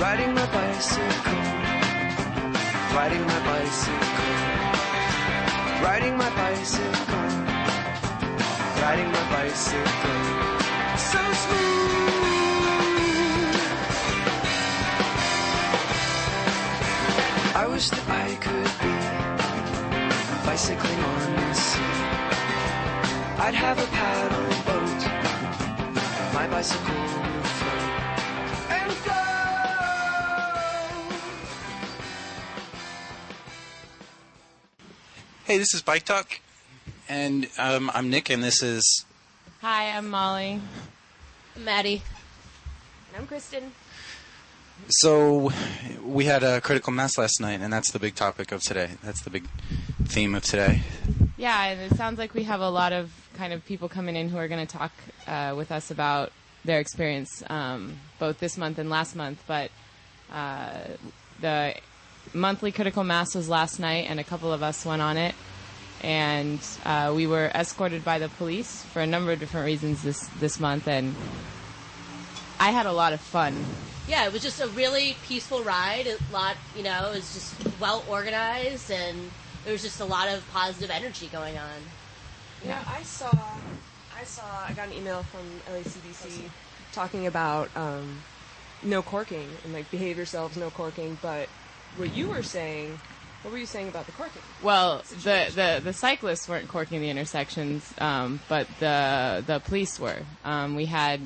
Riding my bicycle, riding my bicycle, riding my bicycle, riding my bicycle. So smooth. I wish that I could be bicycling on the sea. I'd have a paddle boat, my bicycle Hey, this is Bike Talk, and um, I'm Nick, and this is Hi, I'm Molly. Maddie. And I'm Kristen. so we had a critical mass last night, and that's the big topic of today. That's the big theme of today. Yeah, and it sounds like we have a lot of kind of people coming in who are going to talk uh, with us about their experience um, both this month and last month. But uh, the monthly critical mass was last night, and a couple of us went on it. And uh, we were escorted by the police for a number of different reasons this this month, and I had a lot of fun. Yeah, it was just a really peaceful ride. A lot, you know, it was just well organized and there was just a lot of positive energy going on. Yeah, I saw, I saw, I got an email from LACBC talking about um, no corking and like behave yourselves, no corking. But what you were saying, what were you saying about the corking? Well, the, the, the cyclists weren't corking the intersections, um, but the the police were. Um, we had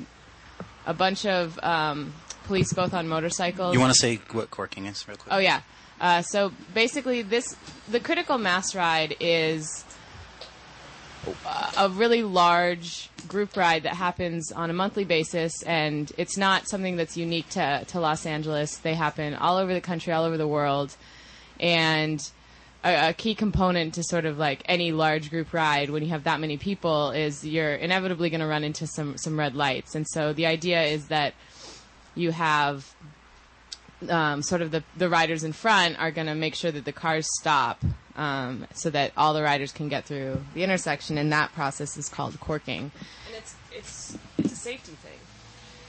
a bunch of um, police both on motorcycles. You want to say what corking is, real quick? Oh yeah. Uh, so basically, this the critical mass ride is a really large group ride that happens on a monthly basis, and it's not something that's unique to to Los Angeles. They happen all over the country, all over the world, and a, a key component to sort of like any large group ride when you have that many people is you're inevitably going to run into some some red lights, and so the idea is that you have um, sort of the, the riders in front are going to make sure that the cars stop um, so that all the riders can get through the intersection, and that process is called corking. And it's it's it's a safety thing.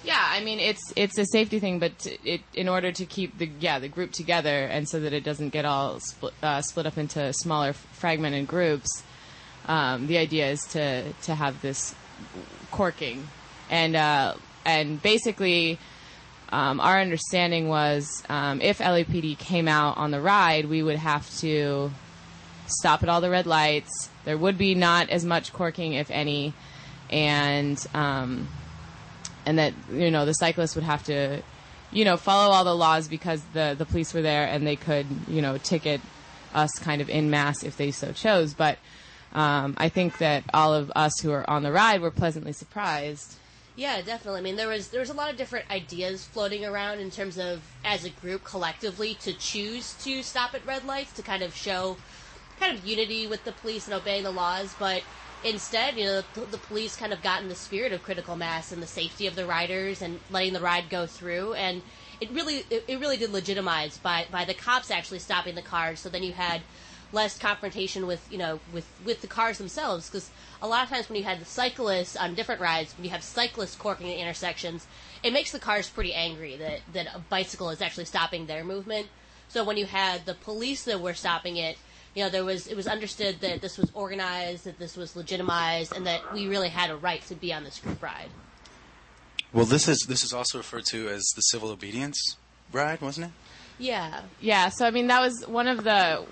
Yeah, I mean it's it's a safety thing, but it in order to keep the yeah the group together and so that it doesn't get all split, uh, split up into smaller fragmented groups. Um, the idea is to to have this corking, and uh, and basically. Um, our understanding was um, if LAPD came out on the ride, we would have to stop at all the red lights. There would be not as much corking, if any, and um, and that you know the cyclists would have to, you know, follow all the laws because the the police were there and they could you know ticket us kind of in mass if they so chose. But um, I think that all of us who are on the ride were pleasantly surprised. Yeah, definitely. I mean, there was there was a lot of different ideas floating around in terms of as a group collectively to choose to stop at red lights to kind of show kind of unity with the police and obeying the laws, but instead, you know, the, the police kind of got in the spirit of critical mass and the safety of the riders and letting the ride go through. And it really it, it really did legitimize by by the cops actually stopping the cars so then you had less confrontation with you know with with the cars themselves. Because a lot of times when you had the cyclists on different rides when you have cyclists corking at intersections it makes the cars pretty angry that that a bicycle is actually stopping their movement. So when you had the police that were stopping it you know there was it was understood that this was organized that this was legitimized and that we really had a right to be on this group ride Well, this is this is also referred to as the civil obedience ride, wasn't it? yeah Yeah, so I mean that was one of the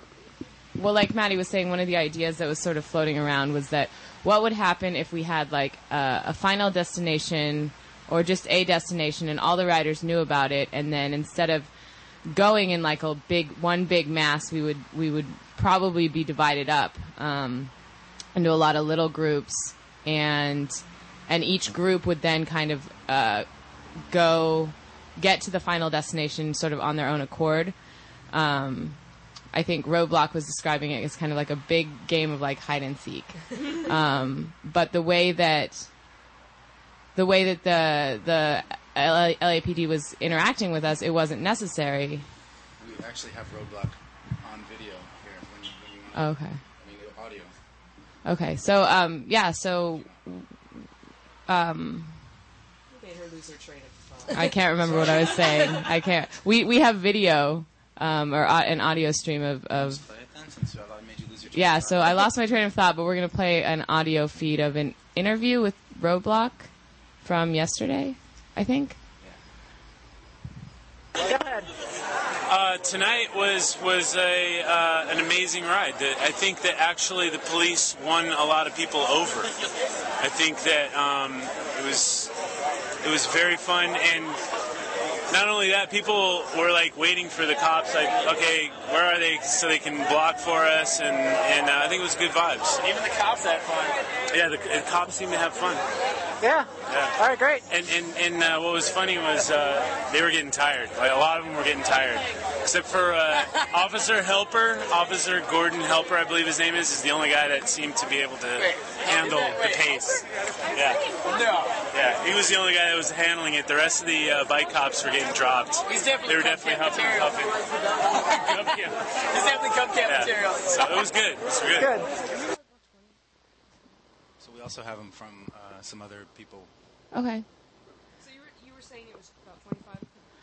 well, like Maddie was saying, one of the ideas that was sort of floating around was that what would happen if we had like a, a final destination or just a destination and all the riders knew about it, and then instead of going in like a big one big mass, we would we would probably be divided up um, into a lot of little groups, and and each group would then kind of uh, go get to the final destination sort of on their own accord. Um, I think Roadblock was describing it as kind of like a big game of like hide and seek. um, but the way that the way that the the LAPD was interacting with us, it wasn't necessary. We actually have roadblock on video here when you, when you want. Oh, Okay. I mean, audio. Okay. So um, yeah. So um, Made her lose her train of thought. I can't remember what I was saying. I can't. We we have video um, or uh, an audio stream of, of Play it then, since I made you lose your train yeah. So. I lost my train of thought, but we're gonna play an audio feed of an interview with Roadblock from yesterday, I think. Uh, tonight was was a uh, an amazing ride. That I think that actually the police won a lot of people over. I think that um, it was it was very fun and. Not only that, people were like waiting for the cops, like, okay, where are they, so they can block for us, and and uh, I think it was good vibes. Even the cops had fun. Yeah, the, the cops seemed to have fun. Yeah. Yeah. All right, great. And and, and uh, what was funny was uh, they were getting tired. Like a lot of them were getting tired, except for uh, Officer Helper, Officer Gordon Helper, I believe his name is, is the only guy that seemed to be able to handle the pace. Yeah, No. yeah, he was the only guy that was handling it. The rest of the uh, bike cops were getting dropped. He's definitely They were definitely Camp huffing, material. huffing. He's definitely Cub Camp Yeah. material. So it was good. It was good. Good. So we also have them from uh, some other people. Okay. So you were you were saying it was about 25,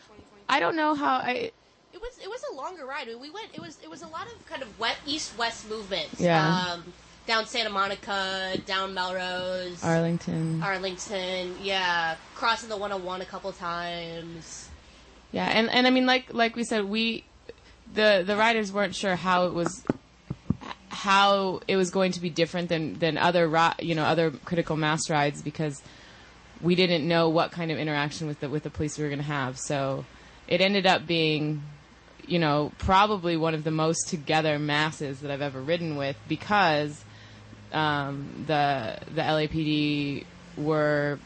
20, 25? I don't know how I. It was it was a longer ride. We went. It was it was a lot of kind of wet east west movements. Yeah. Um, down Santa Monica, down Melrose, Arlington. Arlington. Yeah, crossing the 101 a couple times. Yeah, and and I mean, like like we said, we the the riders weren't sure how it was how it was going to be different than than other ri- you know other critical mass rides because we didn't know what kind of interaction with the with the police we were going to have. So it ended up being you know probably one of the most together masses that I've ever ridden with because um, the the LAPD were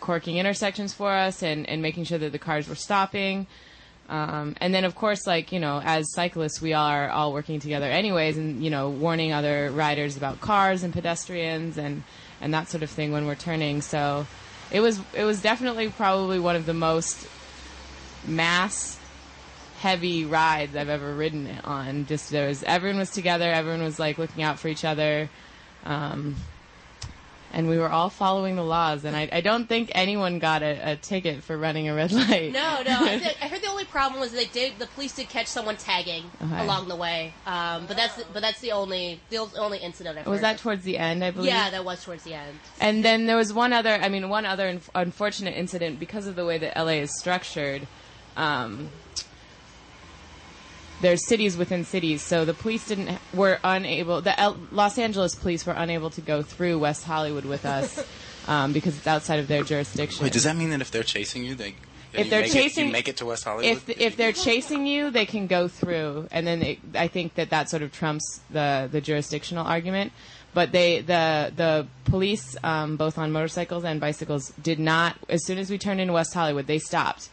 corking intersections for us and, and making sure that the cars were stopping. Um, and then, of course, like, you know, as cyclists, we are all working together anyways and, you know, warning other riders about cars and pedestrians and, and that sort of thing when we're turning. So it was, it was definitely probably one of the most mass heavy rides I've ever ridden on. Just there was, everyone was together, everyone was like looking out for each other. Um, and we were all following the laws, and I, I don't think anyone got a, a ticket for running a red light. No, no. I, think, I heard the only problem was they did. The police did catch someone tagging Okay. along the way. Um, but that's but that's the only the only incident I've Was heard. that towards the end, I believe? Yeah, that was towards the end. And then there was one other, I mean, one other unf- unfortunate incident because of the way that LA is structured. Um, there's cities within cities, so the police didn't were unable. The L- Los Angeles police were unable to go through West Hollywood with us um, because it's outside of their jurisdiction. Wait, does that mean that if they're chasing you, they If you they're make chasing- it, you make it to West Hollywood? if if they're chasing you, they can go through, and then they, I think that that sort of trumps the the jurisdictional argument. But they the the police, um, both on motorcycles and bicycles, did not. As soon as we turned into West Hollywood, they stopped,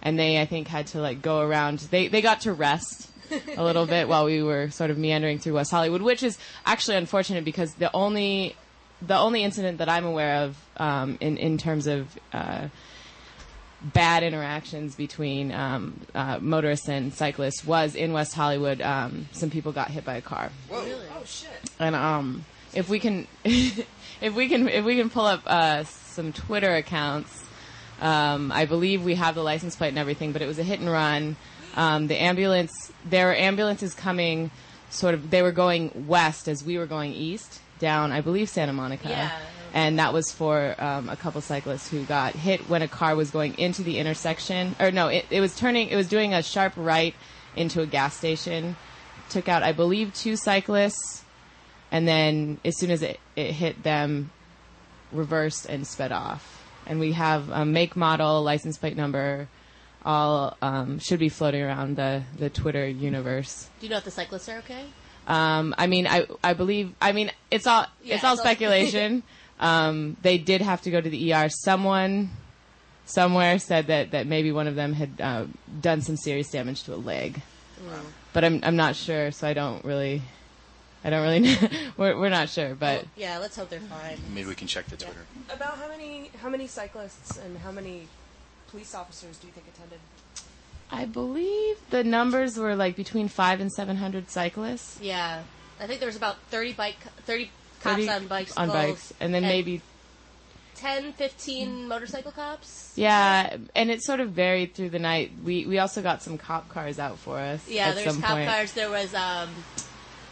and they I think had to like go around. They they got to rest a little bit while we were sort of meandering through West Hollywood, which is actually unfortunate because the only the only incident that I'm aware of um, in in terms of uh, bad interactions between um, uh, motorists and cyclists was in West Hollywood. Um, some people got hit by a car, Really? Oh shit. and um, if we can, if we can, if we can pull up uh, some Twitter accounts, um, I believe we have the license plate and everything. But it was a hit and run. Um, the ambulance, there were ambulances coming, sort of. They were going west as we were going east down, I believe, Santa Monica Yeah. and that was for um, a couple cyclists who got hit when a car was going into the intersection. Or no, it, it was turning. It was doing a sharp right into a gas station. Took out, I believe, two cyclists, and then as soon as it, it hit them, reversed and sped off. And we have a make, model, license plate number, all um, should be floating around the the Twitter universe. Do you know if the cyclists are okay? Um, I mean, I I believe. I mean, it's all Yeah, it's all it's all- speculation. um, they did have to go to the ER. Someone somewhere said that that maybe one of them had uh, done some serious damage to a leg, but I'm I'm not sure. So I don't really. I don't really know. we're, we're not sure, but Yeah, let's hope they're fine. Maybe we can check the Twitter. About how many how many cyclists and how many police officers do you think attended? I believe the numbers were like between five and seven hundred cyclists. Yeah, I think there was about thirty bike, thirty cops 30 on bikes, on bikes, and then maybe 10, 15 motorcycle cops. Yeah, and it sort of varied through the night. We we also got some cop cars out for us. Yeah, there's cop point. cars. There was um,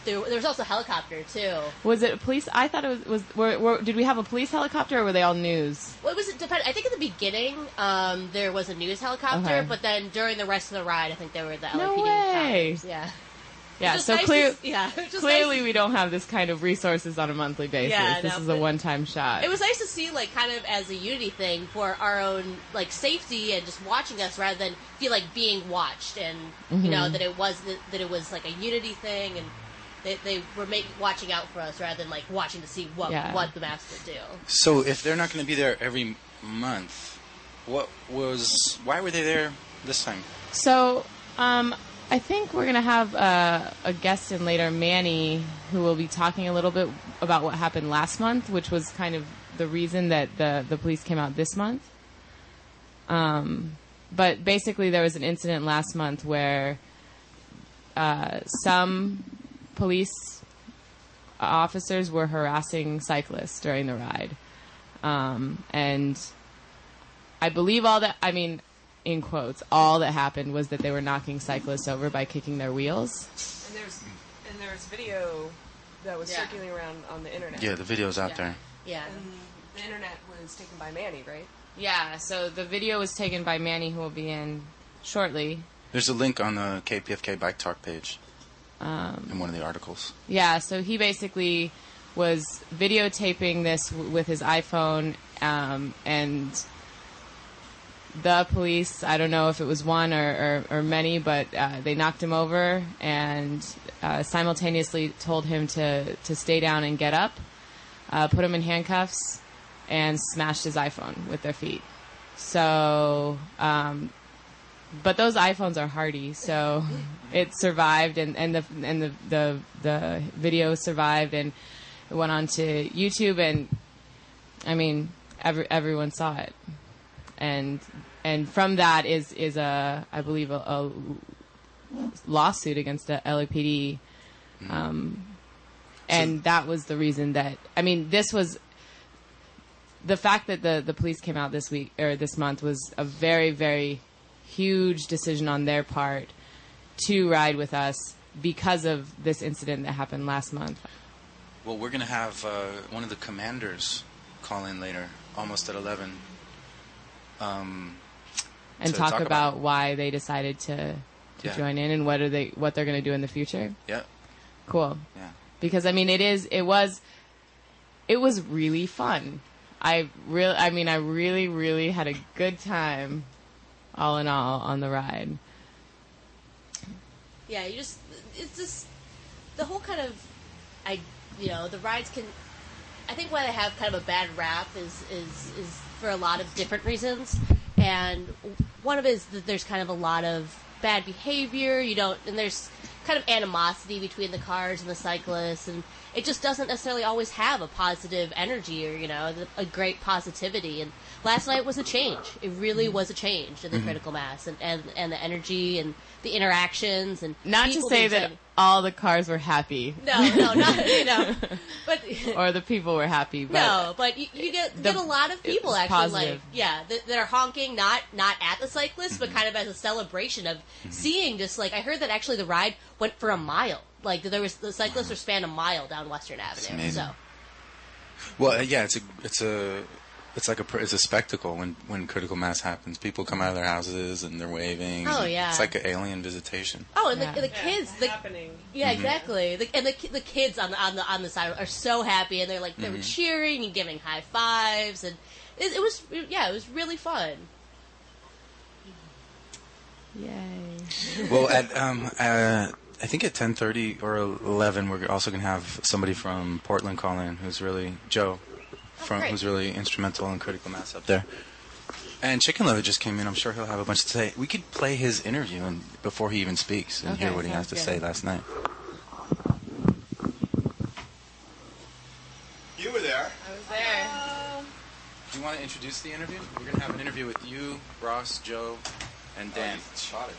there, there was also a helicopter too. Was it a police? I thought it was. was were, were, did we have a police helicopter or were they all news? What was it? Depend. I think at the beginning, um, there was a news helicopter, Okay. but then during the rest of the ride, I think there were the No LAPD way. cops. Yeah. Yeah. So nice clear. to- yeah. it Clearly, nice- we don't have this kind of resources on a monthly basis. Yeah, this no, is a one-time shot. It was nice to see, like, kind of as a unity thing for our own, like, safety and just watching us rather than feel like being watched and, you Mm-hmm. know, that it was, that, that it was, like, a unity thing and they, they were make, watching out for us rather than, like, watching to see what, Yeah. what the master do. So if they're not going to be there every month, what was? Why were they there this time? So, um, I think we're going to have uh, a guest in later, Manny, who will be talking a little bit about what happened last month, which was kind of the reason that the, the police came out this month. Um, but basically, there was an incident last month where uh, some police officers were harassing cyclists during the ride. Um, and I believe all that, I mean, in quotes, all that happened was that they were knocking cyclists over by kicking their wheels. And there's and there's video that was Yeah. circulating around on the internet. Yeah, the video's out Yeah. there. Yeah. And the internet was taken by Manny, right? Yeah, so the video was taken by Manny, who will be in shortly. There's a link on the KPFK Bike Talk page Um, in one of the articles. yeah, so he basically was videotaping this w- with his iPhone, um, and the police, I don't know if it was one or, or, or many, but uh, they knocked him over and uh, simultaneously told him to, to stay down and get up, uh, put him in handcuffs, and smashed his iPhone with their feet. So, um, but those iPhones are hardy, so it survived, and, and the and the, the the video survived, and it went on to YouTube, and I mean, every, everyone saw it, and and from that is is a I believe a, a lawsuit against the LAPD, um, and that was the reason that I mean this was the fact that the the police came out this week or this month was a very very huge decision on their part to ride with us because of this incident that happened last month. Well, we're going to have uh, one of the commanders call in later, almost at 11. Um, and talk, talk about, about- why they decided to to Yeah. join in and what are they what they're going to do in the future. yeah, Cool. yeah. Because I mean it is it was it was really fun. I really I mean I really really had a good time all in all on the ride. Yeah, you just it's just the whole kind of I you know the rides can I think why they have kind of a bad rap is is is for a lot of different reasons, and one of it is that there's kind of a lot of bad behavior. You don't and there's kind of animosity between the cars and the cyclists, and it just doesn't necessarily always have a positive energy or you know a great positivity. And last night was a change. It really mm-hmm. was a change in the mm-hmm. critical mass and, and and the energy and the interactions and Not to say that excited. all the cars were happy No, no, not you know, but or the people were happy, but no, but you, you get the- get a lot of people actually positive. like yeah that, that are honking not not at the cyclists Mm-hmm. but kind of as a celebration of mm-hmm. seeing just like I heard that actually the ride went for a mile like there was the cyclists were spanned a mile down Western Avenue so Well, yeah, it's a, it's a, it's like a, it's a spectacle when when critical mass happens. People come out of their houses and they're waving. Oh, yeah. it's like an alien visitation. oh and Yeah. the, the kids the, happening. yeah exactly the, and the the kids on the on the on the side are so happy and they're like Mm-hmm. they were cheering and giving high fives and it, it was yeah it was really fun yay. well, at um, uh, I think at ten thirty or eleven, we're also going to have somebody from Portland call in, who's really Joe, Oh, from great. who's really instrumental in critical mass up there. And Chicken Lover just came in. I'm sure he'll have a bunch to say. We could play his interview and before he even speaks and hear what he has to good. say last night. You were there. I was there. Do you want to introduce the interview? We're going to have an interview with you, Ross, Joe, and Dan. Oh, shot it.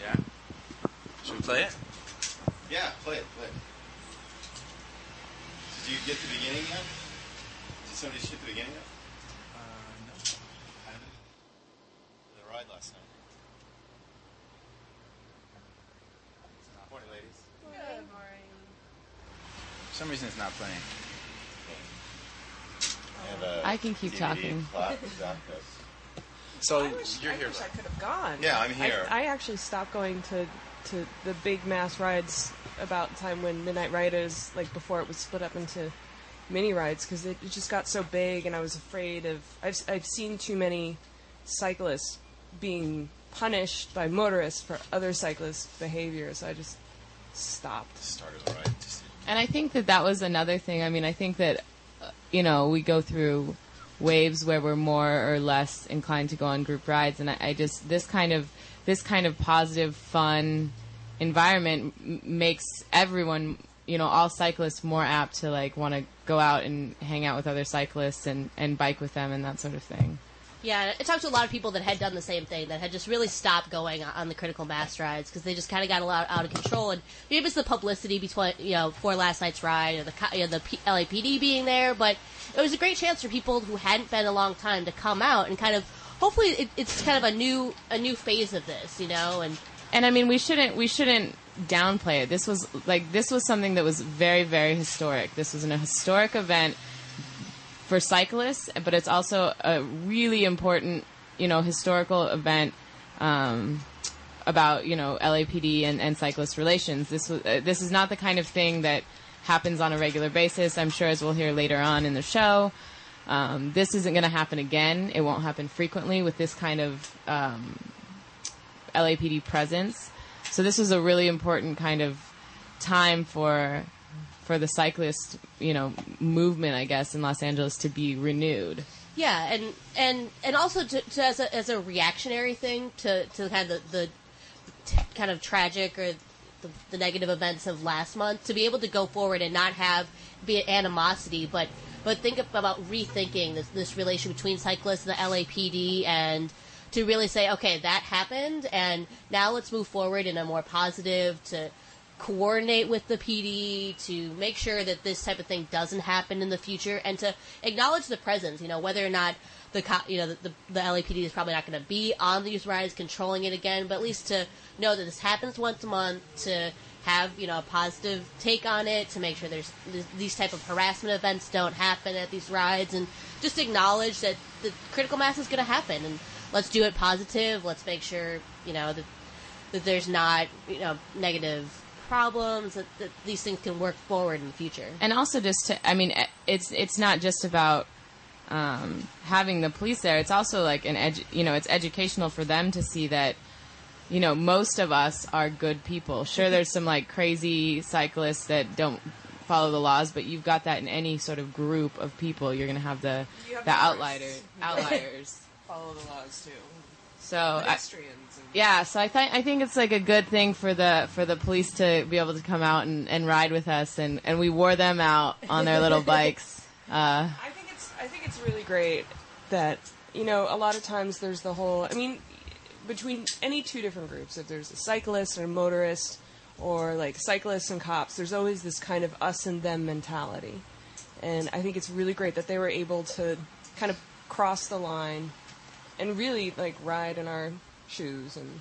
Yeah. Should we play it? Yeah, play it, play it. Did you get the beginning yet? Did you somebody shoot the beginning of? Uh, no. I haven't. The ride last night. Morning, ladies. Good morning. For some reason, it's not playing. I can keep talking. So I wish, you're I here. wish I could have gone. Yeah, I'm here. I, I actually stopped going to to the big mass rides about the time when Midnight Riders, like before it was split up into mini rides, because it, it just got so big, and I was afraid of. I've I've seen too many cyclists being punished by motorists for other cyclists' behavior, so I just stopped. Started the ride. And I think that that was another thing. I mean, I think that, uh, you know, we go through waves where we're more or less inclined to go on group rides, and I, I just this kind of this kind of positive, fun environment m- makes everyone, you know, all cyclists more apt to like want to go out and hang out with other cyclists and and bike with them and that sort of thing. Yeah, I talked to a lot of people that had done the same thing, that had just really stopped going on the critical mass rides because they just kind of got a lot out of control. And maybe it's the publicity between, you know, for last night's ride or the you know, the P- LAPD being there, but it was a great chance for people who hadn't been a long time to come out and kind of, hopefully, it, it's kind of a new a new phase of this, you know, and And I mean, we shouldn't we shouldn't downplay it. This was like this was something that was very very historic. This was an, a historic event for cyclists, but it's also a really important, you know, historical event um, about you know LAPD and, and cyclist relations. This was uh, this is not the kind of thing that happens on a regular basis. I'm sure, as we'll hear later on in the show. Um, this isn't going to happen again. It won't happen frequently with this kind of um, LAPD presence. So this was a really important kind of time for for the cyclist, you know, movement, I guess, in Los Angeles to be renewed. Yeah, and and and also to, to as a as a reactionary thing to to kind of the, the t- kind of tragic or the, the negative events of last month to be able to go forward and not have be it animosity, but but think about rethinking this this relation between cyclists and the LAPD and to really say, okay, that happened, and now let's move forward in a more positive to coordinate with the PD to make sure that this type of thing doesn't happen in the future, and to acknowledge the presence. You know, whether or not the you know the, the, the LAPD is probably not going to be on these rides controlling it again, but at least to know that this happens once a month to have you know a positive take on it to make sure there's th- these type of harassment events don't happen at these rides and just acknowledge that the critical mass is going to happen and let's do it positive. Let's make sure you know that that there's not you know negative problems that, that these things can work forward in the future. And also just to i mean it's it's not just about um, having the police there. It's also like an edu- you know it's educational for them to see that you know most of us are good people sure there's some like crazy cyclists that don't follow the laws but you've got that in any sort of group of people you're going to have the have the outlier outliers Follow the laws too. so I, and- yeah, so I think I think it's like a good thing for the for the police to be able to come out and, and ride with us, and, and we wore them out on their little bikes. Uh, I think it's I think it's really great that you know a lot of times there's the whole I mean between any two different groups if there's a cyclist or a motorist or like cyclists and cops there's always this kind of us and them mentality. And I think it's really great that they were able to kind of cross the line and really like ride in our shoes and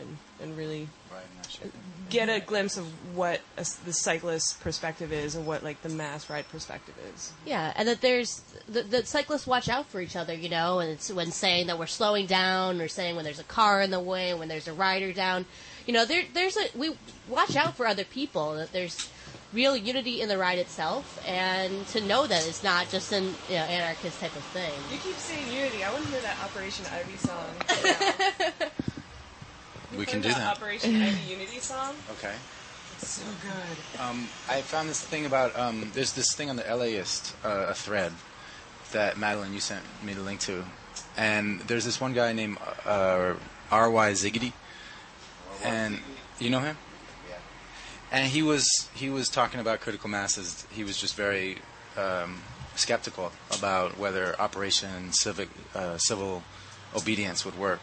and, and really Right, not sure. get a glimpse of what a s the cyclist perspective is and what like the mass ride perspective is. Yeah, and that there's the, the cyclists watch out for each other, you know, and it's when saying that we're slowing down, or saying when there's a car in the way, when there's a rider down, you know, there there's a we watch out for other people. That there's real unity in the ride itself, and to know that it's not just an you know, anarchist type of thing. You keep saying Unity. I want to hear that Operation Ivy song. We can Play do that. Operation Ivy Unity song. Okay. It's so good. Um, I found this thing about um, there's this thing on the LAist, uh, a thread that Madeline you sent me the link to, and there's this one guy named uh, R Y Ziggity, and you know him. Yeah. And he was he was talking about critical masses. He was just very um, skeptical about whether Operation Civic uh, Civil Obedience would work.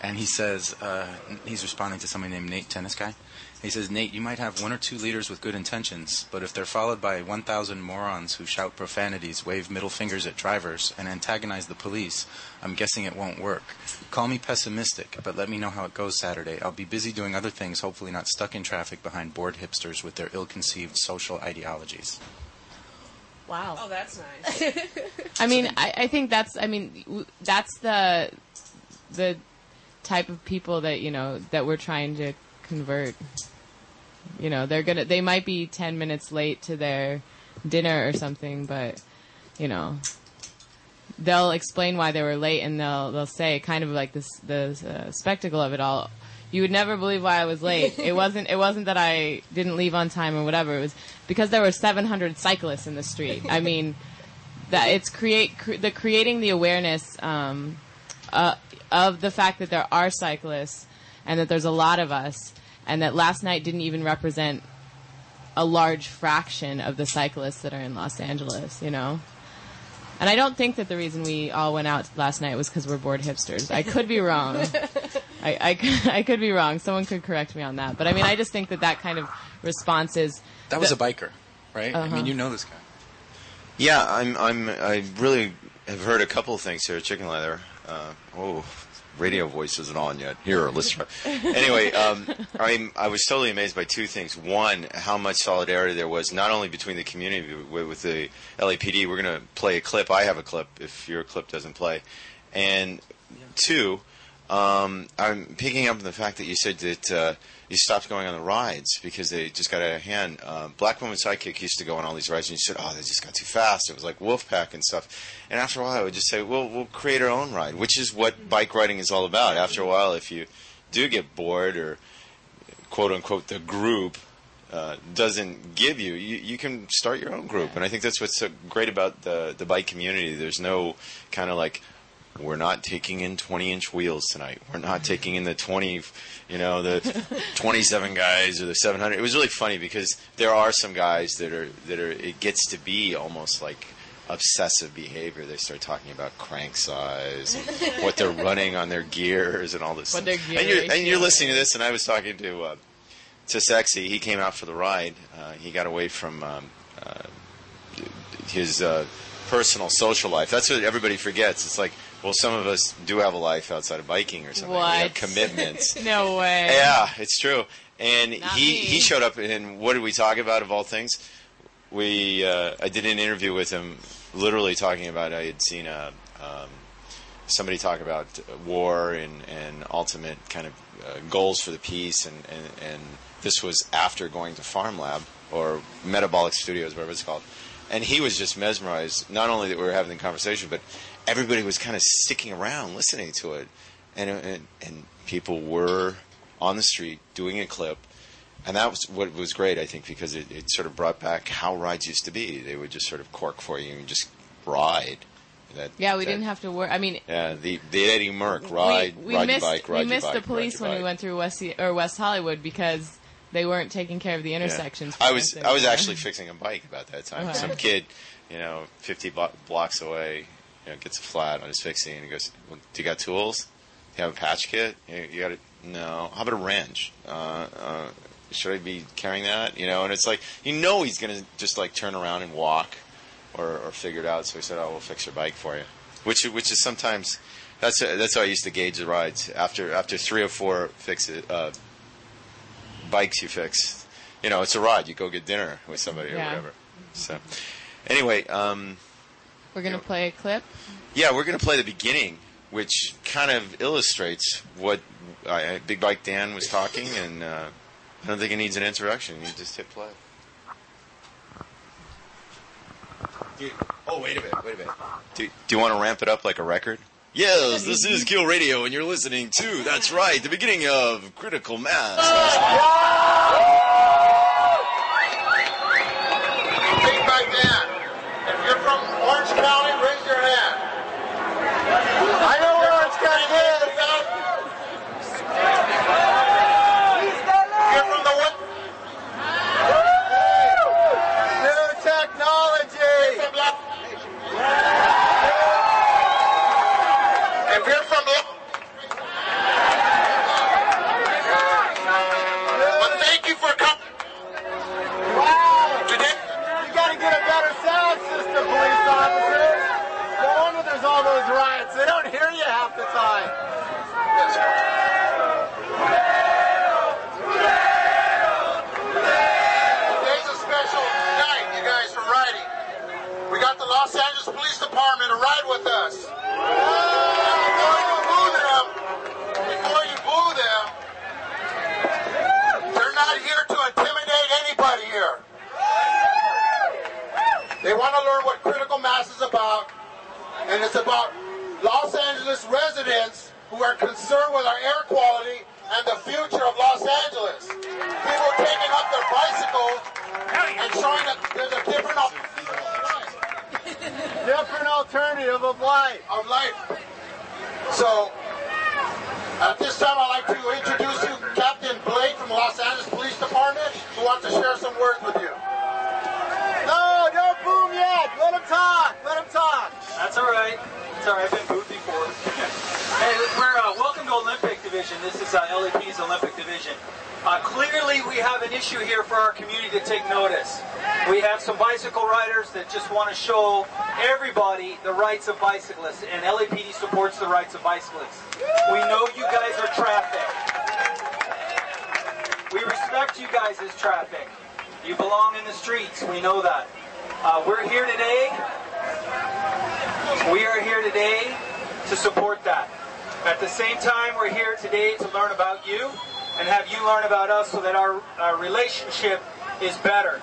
And he says uh, he's responding to somebody named Nate Tennis Guy, He says, Nate, you might have one or two leaders with good intentions, but if they're followed by 1,000 morons who shout profanities, wave middle fingers at drivers, and antagonize the police, I'm guessing it won't work. Call me pessimistic, but let me know how it goes Saturday. I'll be busy doing other things, hopefully not stuck in traffic behind bored hipsters with their ill conceived social ideologies. Wow. Oh, that's nice. I mean, I, I think that's. I mean, that's the the type of people that you know that we're trying to convert. You know, they're gonna. They might be ten minutes late to their dinner or something, but you know, they'll explain why they were late, and they'll they'll say kind of like this the uh, spectacle of it all. You would never believe why I was late. it wasn't. It wasn't that I didn't leave on time or whatever. It was because there were 700 cyclists in the street. I mean, that it's create cre- the creating the awareness um, uh, of the fact that there are cyclists and that there's a lot of us, and that last night didn't even represent a large fraction of the cyclists that are in Los Angeles. You know. And I don't think that the reason we all went out last night was because we're bored hipsters. I could be wrong. I, I, could- I could be wrong. Someone could correct me on that. But I mean, I just think that that kind of response is. That was the- a biker, right? I Uh-huh. mean, you know this guy. Yeah, I'm. I'm. I really have heard a couple of things here. Chicken leather. Uh, oh, radio voice isn't on yet. Here, try. Anyway, um, I'm. I was totally amazed by two things. One, how much solidarity there was, not only between the community with, with the LAPD. We're going to play a clip. I have a clip. If your clip doesn't play, and two, um, I'm picking up on the fact that you said that uh, you stopped going on the rides because they just got out of hand. Uh, Black Woman Sidekick used to go on all these rides, and you said, "Oh, they just got too fast." It was like Wolfpack and stuff. And after a while, I would just say, "Well, we'll create our own ride," which is what bike riding is all about. After a while, if you do get bored or quote unquote the group uh, doesn't give you, you, you can start your own group. And I think that's what's so great about the the bike community. There's no kind of like we're not taking in 20 inch wheels tonight. We're not taking in the 20, you know, the 27 guys or the 700. It was really funny because there are some guys that are that are. It gets to be almost like obsessive behavior. They start talking about crank size, and what they're running on their gears, and all this. What stuff. gear and you're and you're listening to this, and I was talking to. Uh, to Sexy, he came out for the ride. Uh, he got away from um, uh, his uh, personal social life. That's what everybody forgets. It's like, well, some of us do have a life outside of biking or something. We have What? commitments. No way. yeah, it's true. And Not he me. he showed up, and what did we talk about of all things? We uh, I did an interview with him, literally talking about I had seen a. Um, somebody talk about war and, and ultimate kind of uh, goals for the peace, and, and, and this was after going to Farm Lab or Metabolic Studios, whatever it's called. And he was just mesmerized, not only that we were having the conversation, but everybody was kind of sticking around listening to it. And, and, and people were on the street doing a clip. And that was what was great, I think, because it, it sort of brought back how rides used to be. They would just sort of cork for you and just ride. That, Yeah, we that- didn't have to worry. I mean, yeah, the the Eddie Merck ride, we, we ride missed your bike, ride we missed bike, the police when we went through West or West Hollywood because they weren't taking care of the intersections. for I was I was actually fixing a bike about that time. Okay. Some kid, you know, 50 blo- blocks away, you know, gets a flat on his fixing, and he goes, well, "Do you got tools? Do you have a patch kit? You, you got it? No. How about a wrench? Uh, uh, should I be carrying that? You know?" And it's like you know he's gonna just like turn around and walk, or, or figure it out. So he said, "Oh, we'll fix your bike for you," which which is sometimes. That's that's how I used to gauge the rides. After after three or four fixes, uh, bikes you fix, you know, it's a ride. You go get dinner with somebody or whatever. So, anyway, um, We're gonna play a clip. yeah, we're going to play the beginning, which kind of illustrates what uh, Big Bike Dan was talking, and uh, I don't think it needs an introduction. You just hit play. Do you- oh, wait a minute, wait a minute. Do, do you want to ramp it up like a record? Yes, this is Kill Radio, and you're listening to, that's right, the beginning of Critical Mass. Big Bike Dan. If you're from Orange County, raise your hand. I know where Orange County is. You're from the what? New technology. If you're from Well, thank you half the time. Today's a special night, you guys, for riding. We got the Los Angeles Police Department to ride with us. And before you boo them, before you boo them, they're not here to intimidate anybody here. They want to learn what critical mass is about, and it's about Los Angeles residents who are concerned with our air quality and the future of Los Angeles. People taking up their bicycles and showing that there's a different different alternative of life. Of life. So, at this time, I'd like to introduce you Captain Blake from the Los Angeles Police Department, who wants to share some words with you. No, don't boom yet. Let him talk. Let him talk. That's all right. It's all right. I've been booed before. hey, we're uh, welcome to Olympic Division. This is uh, LAP's Olympic Division. Uh, clearly, we have an issue here for our community to take notice. We have some bicycle riders that just want to show everybody the rights of bicyclists, and LAPD supports the rights of bicyclists. We know you guys are traffic. We respect you guys as traffic. You belong in the streets. We know that. Uh, we're here today we are here today to support that. At the same time, we're here today to learn about you and have you learn about us so that our, our relationship is better.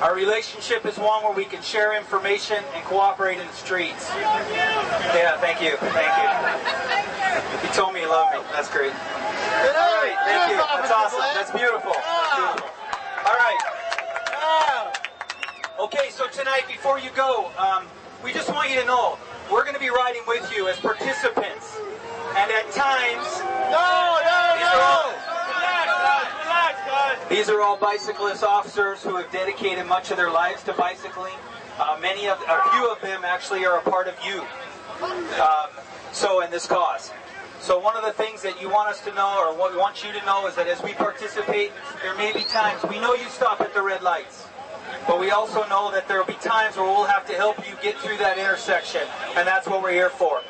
Our relationship is one where we can share information and cooperate in the streets. Yeah, thank you. Thank you. You told me you love me. That's great. All right, thank you. That's awesome. That's beautiful. That's beautiful. All right. Okay, so tonight, before you go, um, we just want you to know we're going to be riding with you as participants. And at times, no, no, no. These are all bicyclist officers who have dedicated much of their lives to bicycling. Uh, many of, a few of them actually are a part of you. Um, so in this cause. So one of the things that you want us to know, or what we want you to know, is that as we participate, there may be times we know you stop at the red lights. But we also know that there will be times where we'll have to help you get through that intersection, and that's what we're here for.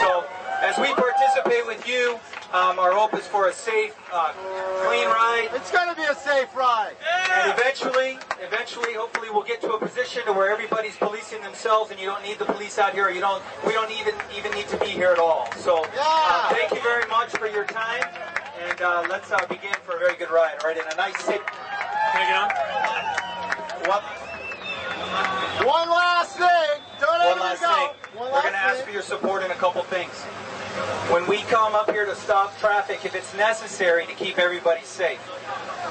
So, as we participate with you, um, our hope is for a safe, uh, clean ride. It's going to be a safe ride. And eventually, eventually, hopefully, we'll get to a position to where everybody's policing themselves, and you don't need the police out here. Or you don't. We don't even even need to be here at all. So, uh, thank you very much for your time, and uh, let's uh, begin for a very good ride. All right, in a nice safe. Can I get on? What? One last thing. Don't One last go. thing. One We're going to ask for your support in a couple things. When we come up here to stop traffic, if it's necessary to keep everybody safe,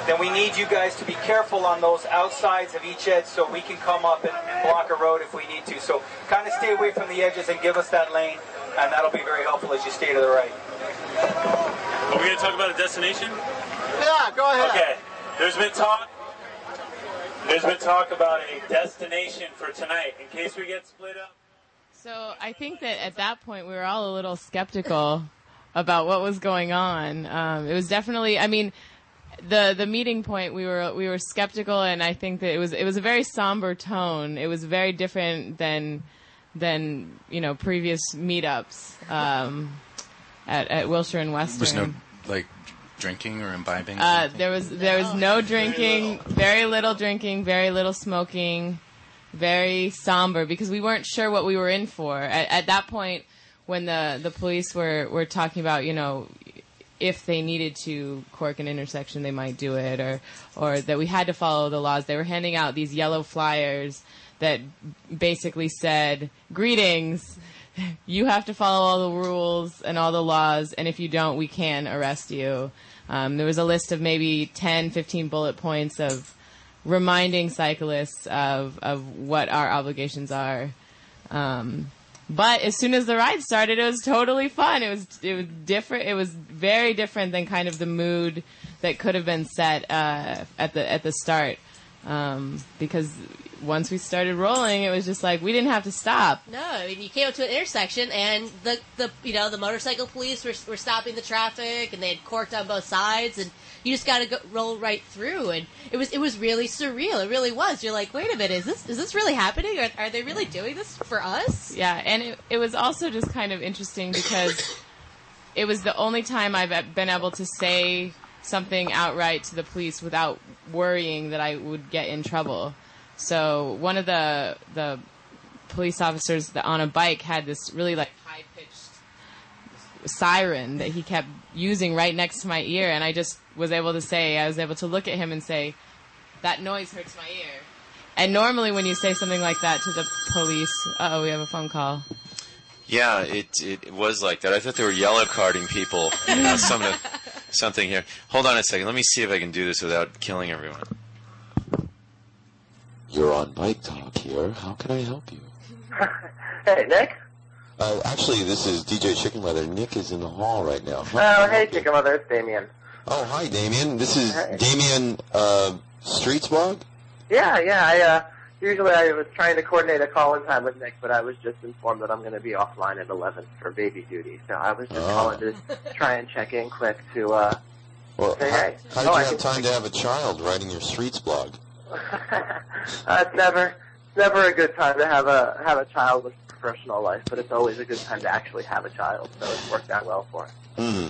then we need you guys to be careful on those outsides of each edge so we can come up and, and block a road if we need to. So kind of stay away from the edges and give us that lane, and that'll be very helpful as you stay to the right. Are we going to talk about a destination? Yeah, go ahead. Okay. There's been talk. There's been talk about a destination for tonight in case we get split up. So I think that at that point we were all a little skeptical about what was going on. Um, it was definitely, I mean, the the meeting point we were we were skeptical, and I think that it was it was a very somber tone. It was very different than than you know previous meetups um, at at Wilshire and Western. There's no like drinking or imbibing. or Uh, there was there was no drinking, very little drinking, very little smoking, very somber because we weren't sure what we were in for. At, at that point when the the police were were talking about you know if they needed to cork an intersection they might do it or or that we had to follow the laws. They were handing out these yellow flyers that basically said greetings you have to follow all the rules and all the laws, and if you don't, we can arrest you. Um, there was a list of maybe 10, 15 bullet points of reminding cyclists of, of what our obligations are. Um, but as soon as the ride started, it was totally fun. It was it was different. It was very different than kind of the mood that could have been set uh, at the at the start. um, because once we started rolling, it was just like we didn't have to stop. No, I mean you came up to an intersection and the the you know the motorcycle police were were stopping the traffic and they had corked on both sides and you just got to go roll right through and it was it was really surreal. It really was. You're like, wait a minute, is this is this really happening? Are, are they really doing this for us? Yeah, and it, it was also just kind of interesting because it was the only time I've been able to say something outright to the police without worrying that I would get in trouble. So one of the the police officers that on a bike had this really like high pitched siren that he kept using right next to my ear, and I just was able to say I was able to look at him and say that noise hurts my ear. And normally when you say something like that to the police, oh, we have a phone call. Yeah, it, it was like that. I thought they were yellow carding people. You know, some, something here. Hold on a second. Let me see if I can do this without killing everyone. You're on Bike Talk here. How can I help you? hey, Nick? Uh, actually, this is DJ Chicken Leather. Nick is in the hall right now. Oh, hey, Chicken Leather. It's Damien. Oh, hi, Damien. This is Hey. Damien uh, Streetsblog? Yeah, yeah. I uh, usually I was trying to coordinate a call in time with Nick, but I was just informed that I'm going to be offline at 11 for baby duty. So I was just Oh. calling to try and check in quick to uh, Well, say how, hey. how did Oh, you I have time to have a child writing your Streetsblog? uh, it's never it's never a good time to have a have a child with professional life, but it's always a good time to actually have a child. So it's worked out well for us. Hmm.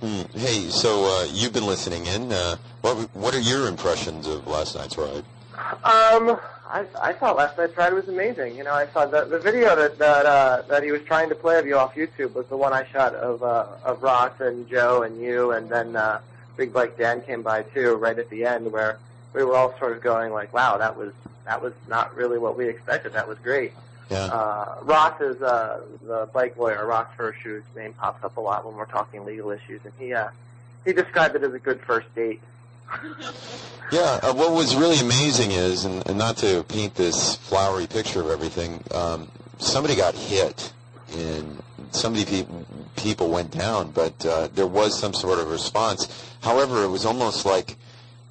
Hmm. Hey, so uh, you've been listening in. Uh, what what are your impressions of last night's ride? Um, I I thought last night's ride was amazing. You know, I saw the the video that that uh, that he was trying to play of you off YouTube was the one I shot of uh, of Ross and Joe and you, and then uh, Big Bike Dan came by too, right at the end where we were all sort of going like, "Wow, that was that was not really what we expected. That was great." Yeah. Uh, Ross is uh, the bike lawyer. Ross Hirsch's name pops up a lot when we're talking legal issues, and he uh, he described it as a good first date. Yeah, uh, what was really amazing is, and, and not to paint this flowery picture of everything, um, somebody got hit, and somebody pe- people went down, but uh, there was some sort of response. However, it was almost like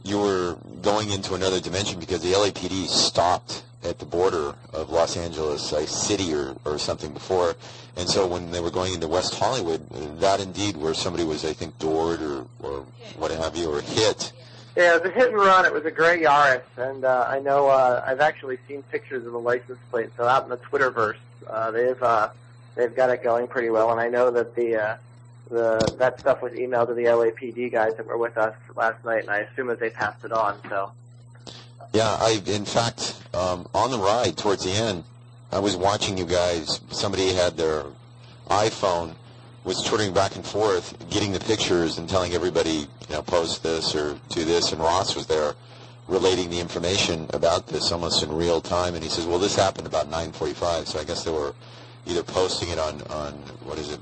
you were going into another dimension because the LAPD stopped at the border of Los Angeles uh, City or, or something before, and so when they were going into West Hollywood, that indeed where somebody was, I think, doored or, or what have you, or hit. Yeah, it was a hit and run. It was a gray Yaris, and uh, I know uh, I've actually seen pictures of the license plate. So out in the Twitterverse, uh, they've uh, they've got it going pretty well, and I know that the uh, the that stuff was emailed to the LAPD guys that were with us last night, and I assume that they passed it on. So Yeah, I in fact um, on the ride towards the end, I was watching you guys. Somebody had their iPhone, was twittering back and forth, getting the pictures and telling everybody, you know, post this or do this. And Ross was there, relating the information about this almost in real time. And he says, "Well, this happened about 9:45, so I guess they were either posting it on on what is it,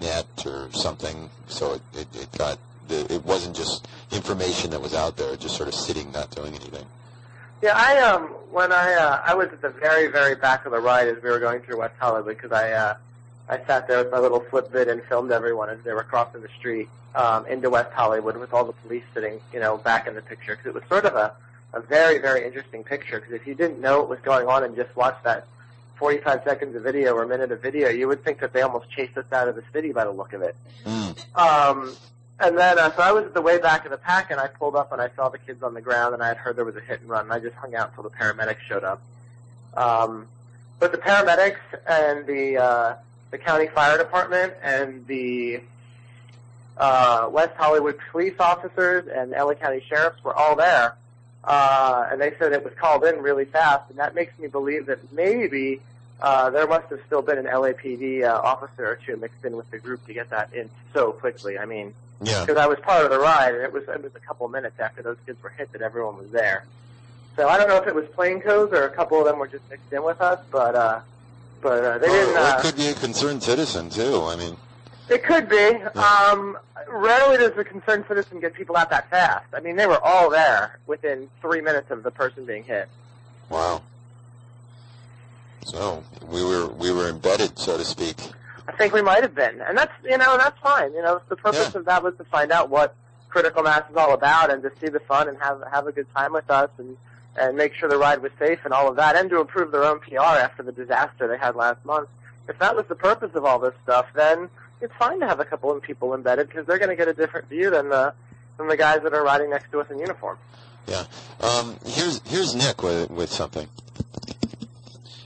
BikeNet or something. So it it, it got." The, it wasn't just information that was out there, just sort of sitting, not doing anything. yeah, I um when I uh, I was at the very very back of the ride as we were going through West Hollywood because I uh, I sat there with my little flip vid and filmed everyone as they were crossing the street um, into West Hollywood with all the police sitting, you know, back in the picture because it was sort of a, a very, very interesting picture because if you didn't know what was going on and just watched that 45 seconds of video or a minute of video, you would think that they almost chased us out of the city by the look of it. Um, and then, uh, so I was at the way back of the pack, and I pulled up and I saw the kids on the ground, and I had heard there was a hit and run, and I just hung out until the paramedics showed up. Um, but the paramedics and the uh, the county fire department and the uh, West Hollywood police officers and LA County sheriffs were all there, uh, and they said it was called in really fast, and that makes me believe that maybe uh, there must have still been an LAPD uh, officer or two mixed in with the group to get that in so quickly. I mean, Yeah. because I was part of the ride, and it was it was a couple of minutes after those kids were hit that everyone was there. So I don't know if it was plainclothes or a couple of them were just mixed in with us, but uh, but uh, they didn't. Or, or Uh, it could be a concerned citizen too. I mean, it could be. Um, rarely does the concerned citizen get people out that fast. I mean, they were all there within three minutes of the person being hit. wow. So we were we were embedded, so to speak. I think we might have been, and that's you know that's fine. You know, the purpose of that was to find out what critical mass is all about and to see the fun and have have a good time with us and and make sure the ride was safe and all of that, and to improve their own PR after the disaster they had last month. If that was the purpose of all this stuff, then it's fine to have a couple of people embedded because they're going to get a different view than the than the guys that are riding next to us in uniform. Yeah. Um, here's here's Nick with with something.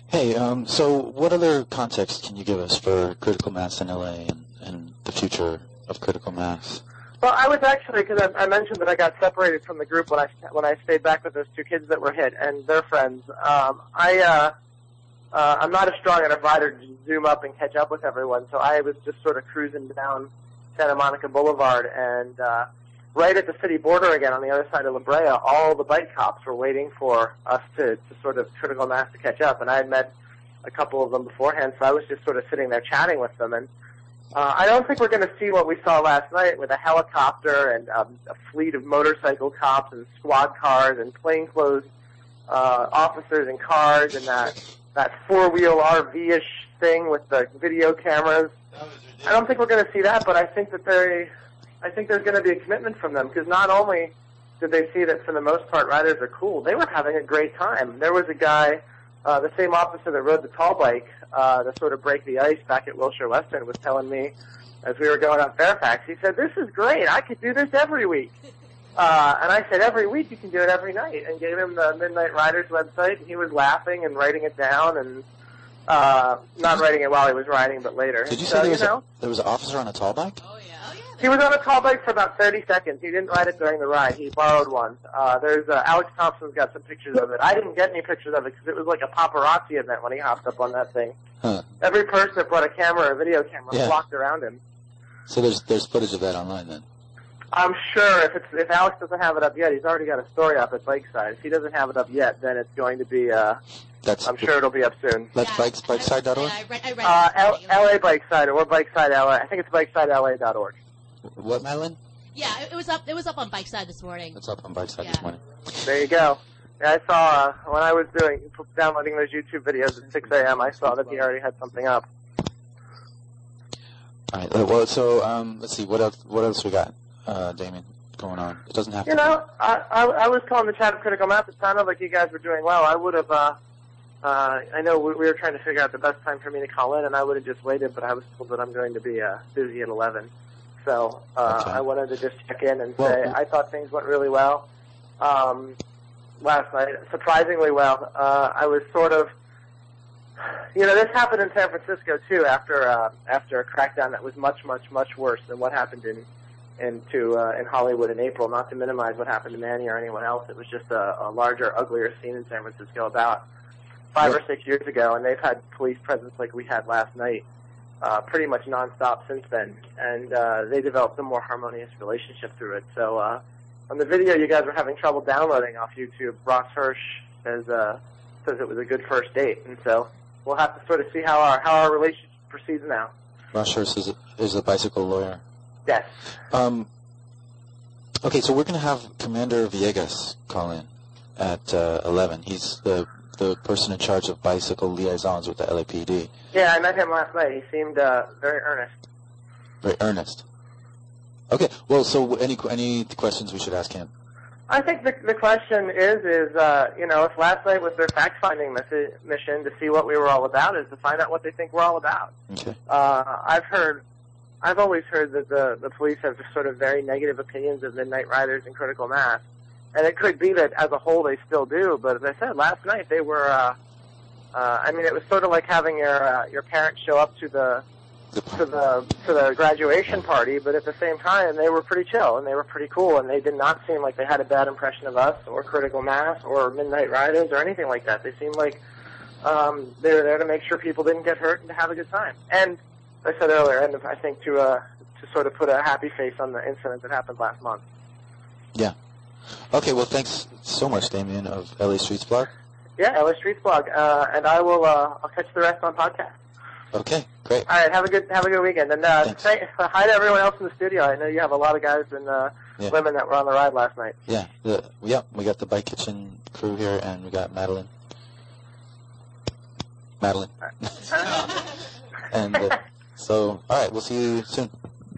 Hey, um, so what other context can you give us for critical mass in LA and, and the future of critical mass? Well, I was actually because I, I mentioned that I got separated from the group when I when I stayed back with those two kids that were hit and their friends. Um, I uh, uh, I'm not a strong enough rider to zoom up and catch up with everyone, so I was just sort of cruising down Santa Monica Boulevard and uh, right at the city border again on the other side of La Brea, all the bike cops were waiting for us to, to sort of critical mass to catch up, and I had met a couple of them beforehand, so I was just sort of sitting there chatting with them and. Uh, I don't think we're going to see what we saw last night with a helicopter and um, a fleet of motorcycle cops and squad cars and plainclothes uh, officers and cars and that that four wheel RV-ish thing with the video cameras. I don't think we're going to see that, but I think that they, I think there's going to be a commitment from them because not only did they see that for the most part riders are cool, they were having a great time. There was a guy, uh, the same officer that rode the tall bike uh, to sort of break the ice back at Wilshire Western was telling me as we were going up Fairfax. He said, "This is great. I could do this every week." Uh, and I said, "Every week you can do it every night." And gave him the Midnight Riders website, and he was laughing and writing it down and uh, not writing it while he was riding, but later. Did you so, say there was, know, a, there was an officer on a tall bike? Oh yeah, oh, yeah He was on a tall bike for about 30 seconds. He didn't ride it during the ride. He borrowed one. Uh, there's uh, Alex Thompson's got some pictures of it. I didn't get any pictures of it because it was like a paparazzi event when he hopped up on that thing. Huh. Every person that brought a camera or a video camera Yeah. flocked around him. So there's there's footage of that online then. I'm sure if it's if Alex doesn't have it up yet, he's already got a story up at Bikeside. If he doesn't have it up yet, then it's going to be. Uh, That's I'm sure it'll be up soon. That's bikes bikeside.org. Uh, L- LA Bikeside or Bikeside LA. I think it's BikesideLA.org. What, Madeline? Yeah, it, it was up. It was up on Bikeside this morning. That's up on bikeside this morning. There you go. Yeah, I saw uh, when I was doing downloading those YouTube videos at 6 a.m. I saw that he already had something up. All right. uh, Well, so um, let's see what else what else we got, uh, Damien, What's going on. It doesn't have You to. know, I, I, I was calling the chat of critical mass. It sounded like you guys were doing well. I would have. Uh, uh, I know we, we were trying to figure out the best time for me to call in, and I would have just waited. But I was told that I'm going to be uh, busy at 11, so uh, I wanted to just check in and say I thought things went really well um, last night. Surprisingly well. Uh, I was sort of. You know, this happened in San Francisco too. After uh, after a crackdown that was much, much, much worse than what happened in into uh, in Hollywood in April. Not to minimize what happened to Manny or anyone else, it was just a, a larger, uglier scene in San Francisco about five or six years ago, and they've had police presence like we had last night, uh, pretty much nonstop since then. And uh, they developed a more harmonious relationship through it. So uh, on the video you guys were having trouble downloading off YouTube, Ross Hirsch says uh, says it was a good first date, and so we'll have to sort of see how our how our relationship proceeds now. Ross Hirsch is a, is a bicycle lawyer. Yes. Um, okay, so we're going to have Commander Villegas call in at uh, 11. He's the the person in charge of bicycle liaisons with the LAPD. Yeah, I met him last night. He seemed uh, very earnest. Very earnest. Okay, well, so any any questions we should ask him? I think the the question is is uh, you know if last night was their fact finding missi- mission to see what we were all about is to find out what they think we're all about. Okay. Uh, I've heard, I've always heard that the the police have sort of very negative opinions of Midnight Riders and Critical Mass, and it could be that as a whole they still do. But as I said last night, they were. Uh, uh, I mean, it was sort of like having your uh, your parents show up to the to the to the graduation party, but at the same time they were pretty chill and they were pretty cool and they did not seem like they had a bad impression of us or Critical Mass or Midnight Riders or anything like that. They seemed like um, they were there to make sure people didn't get hurt and to have a good time. And I said earlier, and I think to uh, to sort of put a happy face on the incident that happened last month. Yeah. Okay, well, thanks so much, Damien of LA Streetsblog. Yeah, LA Streetsblog, uh, and I will uh, I'll catch the rest on podcast. Okay, great. All right, have a good have a good weekend, and uh, say hi to everyone else in the studio. I know you have a lot of guys and uh, Yeah. women that were on the ride last night. Yeah, the, yeah, we got the Bike Kitchen crew here, and we got Madeline. Madeline. and uh, so, all right, we'll see you soon.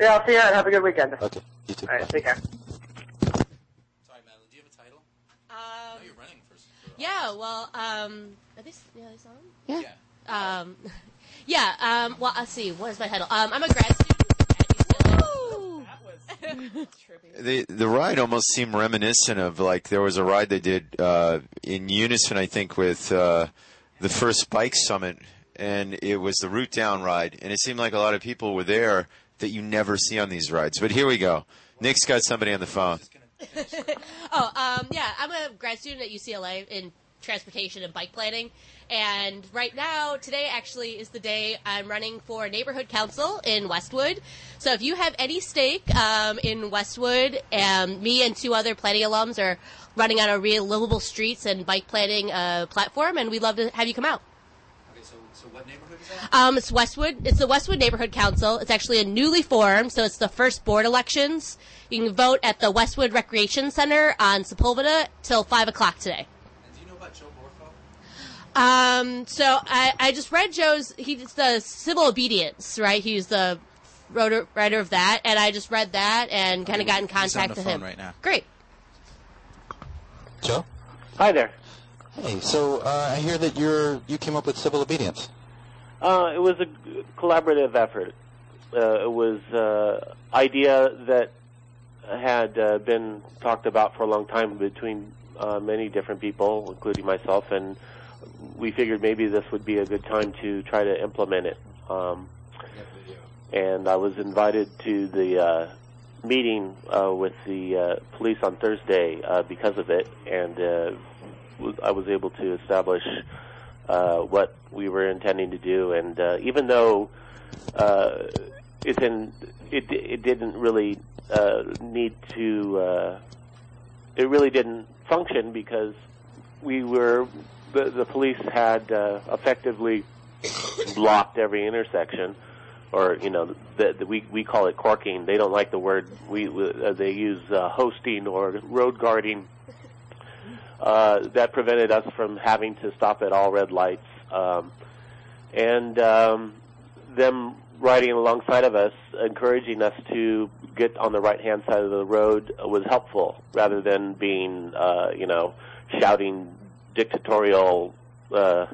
Yeah, I'll see you and have a good weekend. Okay, you too. All right, take care. Sorry, Madeline. Do you have a title? Um, no, you're running for, for Yeah, well, um, are they, s- yeah, are they still on? Yeah. Um, yeah, um, well, let's see, what is my title? Um, I'm a grad student at UCLA. The the ride almost seemed reminiscent of like there was a ride they did uh, in unison, I think, with uh, the first bike summit, and it was the route down ride, and it seemed like a lot of people were there that you never see on these rides. But here we go. Nick's got somebody on the phone. oh, um, yeah, I'm a grad student at UCLA in transportation and bike planning. And right now, today actually is the day I'm running for neighborhood council in Westwood. So if you have any stake um, in Westwood, um, me and two other planning alums are running on a real livable streets and bike planning uh, platform, and we'd love to have you come out. Okay, so, so what neighborhood is that? Um, it's Westwood. It's the Westwood Neighborhood Council. It's actually a newly formed, so it's the first board elections. You can vote at the Westwood Recreation Center on Sepulveda till five o'clock today. And do you know about Joe Borfo? Um, so I, I just read Joe's. He's the civil obedience, right? He's the writer, writer of that, and I just read that and kind of got in He's on contact the with phone him. right now. Great. Joe? Hi there. Hey, so uh, I hear that you're you came up with civil obedience. Uh, it was a collaborative effort. Uh, it was uh, idea that had uh, been talked about for a long time between uh, many different people, including myself, and we figured maybe this would be a good time to try to implement it. Um, and I was invited to the uh, meeting uh, with the uh, police on Thursday uh, because of it, and uh, I was able to establish uh, what we were intending to do. And uh, even though uh, it's in, it it didn't really uh, need to, uh, it really didn't function because we were the the police had uh, effectively blocked every intersection. Or you know, the, we we call it corking. They don't like the word. We uh, they use uh, hosting or road guarding uh, that prevented us from having to stop at all red lights. Um, and um, them riding alongside of us, encouraging us to get on the right hand side of the road was helpful rather than being, uh, you know, shouting dictatorial, uh,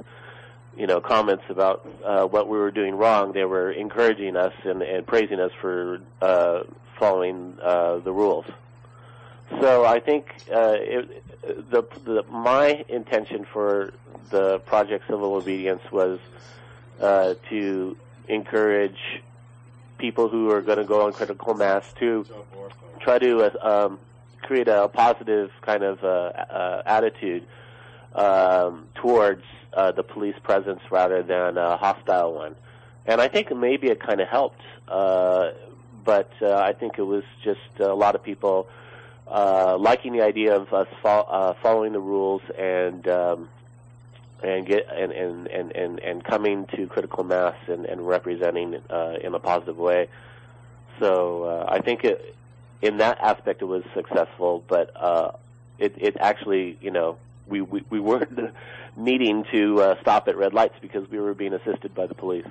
you know, comments about uh, what we were doing wrong. They were encouraging us and, and praising us for uh, following uh, the rules. So I think uh, it, the, the my intention for the project Civil Obedience was uh, to encourage people who are going to go on critical mass to try to uh, um, create a positive kind of uh, uh, attitude um, towards uh, the police presence rather than a hostile one. And I think maybe it kind of helped, uh, but I think it was just a lot of people uh, liking the idea of us fo- uh, following the rules and um, and get and, and, and, and, and coming to critical mass and, and representing uh, in a positive way. So uh, I think it, in that aspect it was successful, but uh, it, it actually you know we, we, we weren't needing to uh, stop at red lights because we were being assisted by the police.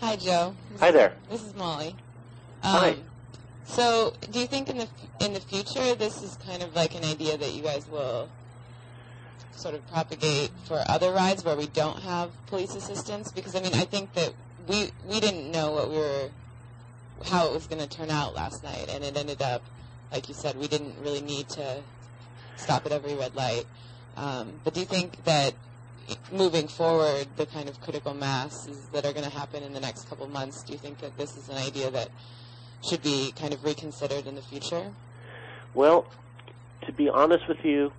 Hi, Joe. This Hi is- there. This is Molly. Um, Hi. So, do you think in the in the future this is kind of like an idea that you guys will sort of propagate for other rides where we don't have police assistance? Because I mean, I think that we we didn't know what we were how it was going to turn out last night, and it ended up, like you said, we didn't really need to stop at every red light. Um, but do you think that moving forward, the kind of critical masses that are going to happen in the next couple months, do you think that this is an idea that should be kind of reconsidered in the future? Well, to be honest with you,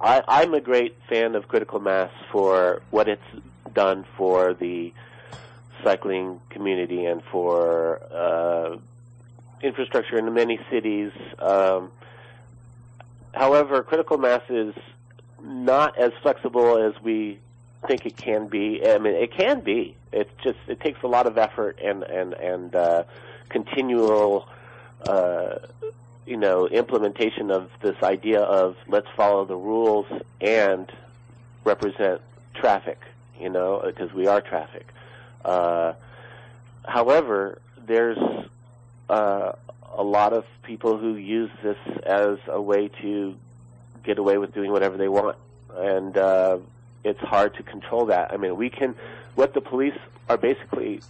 I, I'm a great fan of critical mass for what it's done for the cycling community and for uh, infrastructure in many cities. Um, however, critical mass is not as flexible as we think it can be. I mean, it can be. It just it takes a lot of effort and and and uh, continual, uh, you know, implementation of this idea of let's follow the rules and represent traffic. You know, because we are traffic. Uh, however, there's uh, a lot of people who use this as a way to get away with doing whatever they want, and uh, it's hard to control that. I mean, we can. What the police are basically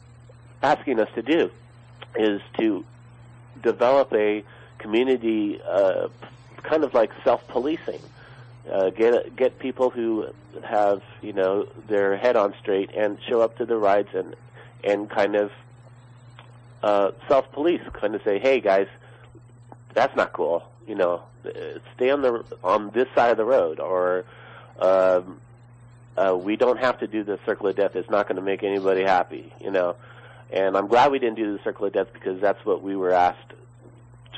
asking us to do is to develop a community, uh, kind of like self-policing. Uh, get get people who have you know their head on straight and show up to the rides and and kind of uh, self-police, kind of say, hey guys, that's not cool. You know, stay on the on this side of the road, or um, uh, we don't have to do the circle of death. It's not going to make anybody happy. You know, and I'm glad we didn't do the circle of death because that's what we were asked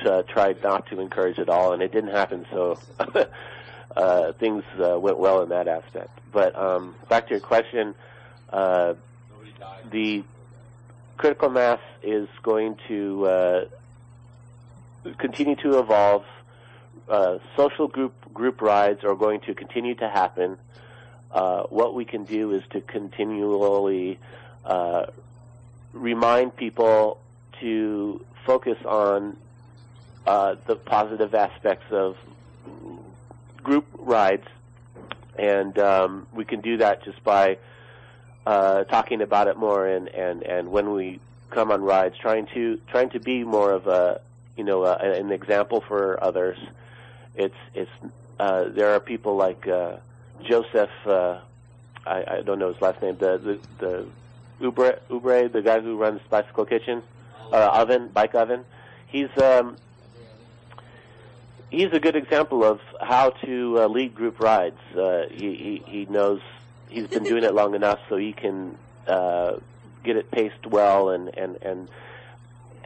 to try not to encourage at all, and it didn't happen. So. Uh, things uh, went well in that aspect. But um, back to your question, uh, the critical mass is going to uh, continue to evolve. Uh, social group group rides are going to continue to happen. Uh, what we can do is to continually uh, remind people to focus on uh, the positive aspects of group rides, and um, we can do that just by uh, talking about it more and, and, and when we come on rides, trying to trying to be more of a you know a, an example for others. It's it's uh, there are people like uh, Joseph. Uh, I, I don't know his last name. The the, the Ubre, Ubre, the guy who runs Bicycle Kitchen, uh, Oven, Bike Oven. He's um, he's a good example of how to uh, lead group rides. Uh, he, he he knows he's been doing it long enough so he can uh, get it paced well and and and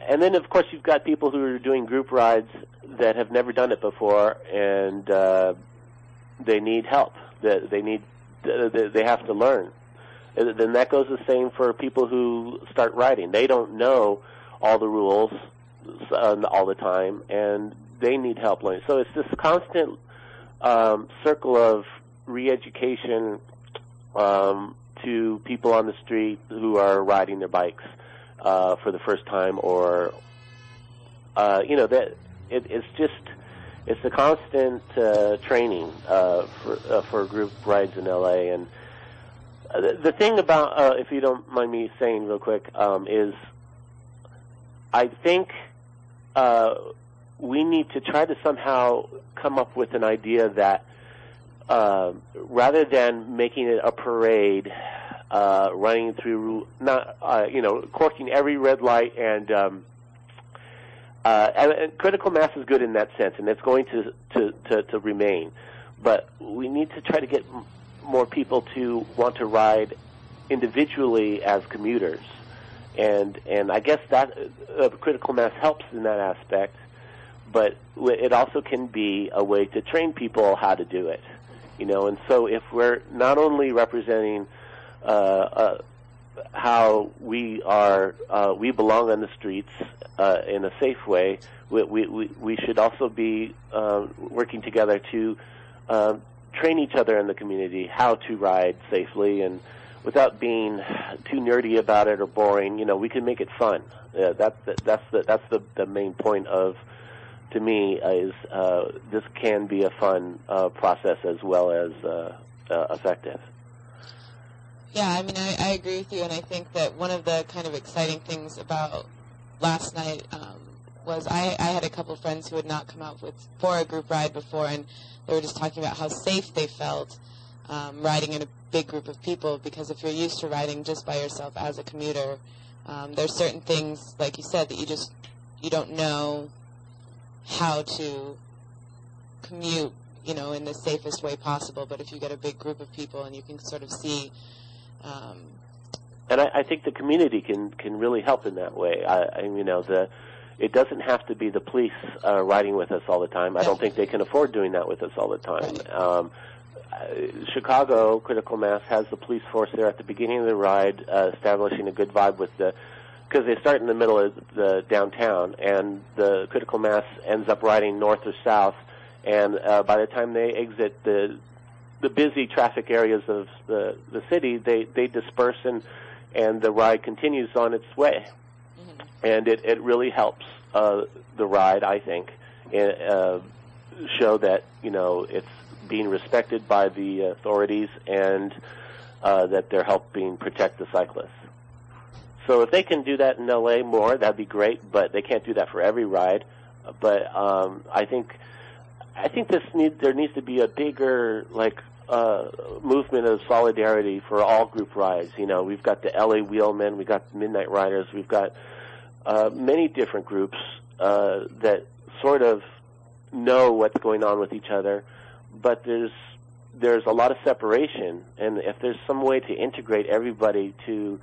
and then of course you've got people who are doing group rides that have never done it before and uh, they need help. That they need they have to learn. Then that goes the same for people who start riding. They don't know all the rules uh, all the time, and they need help learning. So it's this constant um, circle of re-education um, to people on the street who are riding their bikes uh, for the first time, or uh, you know that it, it's just it's a constant uh, training uh, for uh, for group rides in LA. And the, thing about, uh, if you don't mind me saying real quick, um, is I think uh, we need to try to somehow come up with an idea that uh, rather than making it a parade, uh, running through not uh, you know corking every red light and um, uh, and, and critical mass is good in that sense, and it's going to, to, to, to remain. But we need to try to get more people to want to ride individually as commuters, and and I guess that uh, critical mass helps in that aspect. But it also can be a way to train people how to do it, you know. And so if we're not only representing uh, uh, how we are uh, we belong on the streets uh, in a safe way. We, we, we should also be uh, working together to uh, train each other in the community how to ride safely and without being too nerdy about it or boring. You know, we can make it fun. Uh, that, that that's the that's the the main point of to me uh, is uh, this can be a fun uh, process as well as uh, uh, effective. Yeah, I mean, I, I agree with you, and I think that one of the kind of exciting things about last night um, was I, I had a couple friends who had not come out with for a group ride before, and they were just talking about how safe they felt um, riding in a big group of people. Because if you're used to riding just by yourself as a commuter, um, there's certain things, like you said, that you just you don't know how to commute, you know, in the safest way possible. But if you get a big group of people and you can sort of see um, and I, I think the community can can really help in that way. I, I you know the it doesn't have to be the police uh, riding with us all the time. I don't think they can afford doing that with us all the time. Um, uh, Chicago Critical Mass has the police force there at the beginning of the ride, uh, establishing a good vibe with the because they start in the middle of the downtown, and the Critical Mass ends up riding north or south, and uh, by the time they exit the the busy traffic areas of the the city, they they disperse and and the ride continues on its way, and it it really helps uh, the ride, I think, and, uh, show that you know it's being respected by the authorities and uh, that they're helping protect the cyclists. So if they can do that in LA more, that'd be great. But they can't do that for every ride. But um, I think I think this need there needs to be a bigger like uh, movement of solidarity for all group rides. You know, we've got the LA Wheelmen, we've got Midnight Riders, we've got uh, many different groups uh, that sort of know what's going on with each other, but there's there's a lot of separation, and if there's some way to integrate everybody to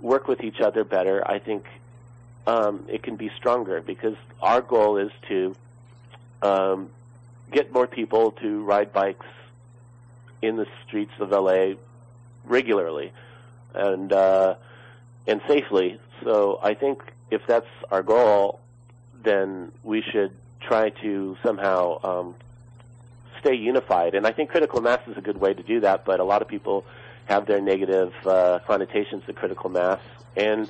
work with each other better, I think um, it can be stronger because our goal is to um, get more people to ride bikes in the streets of LA regularly and uh, and safely. So I think if that's our goal, then we should try to somehow um, stay unified. And I think critical mass is a good way to do that. But a lot of people have their negative uh, connotations to critical mass, and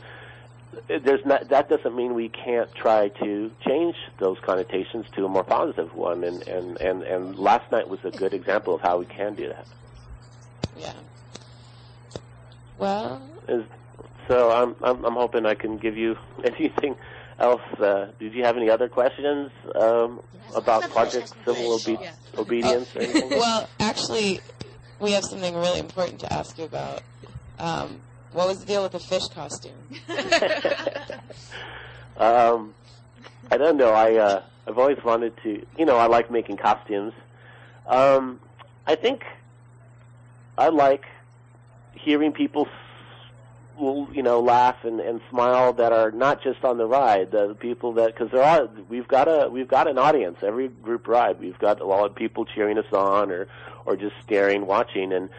there's not, that doesn't mean we can't try to change those connotations to a more positive one. And, and, and, and last night was a good example of how we can do that. Yeah. Well, Is, so I'm, I'm I'm hoping I can give you anything else. Uh, did you have any other questions um, about Project Civil Obe- Obedience or anything? well, actually, we have something really important to ask you about. Um, what was the deal with the fish costume? Um, I don't know. I uh, I've always wanted to. You know, I like making costumes. Um, I think I like hearing people, s- will, you know, laugh and, and smile that are not just on the ride. The people that because there are we've got a we've got an audience every group ride. We've got a lot of people cheering us on or or just staring, watching. And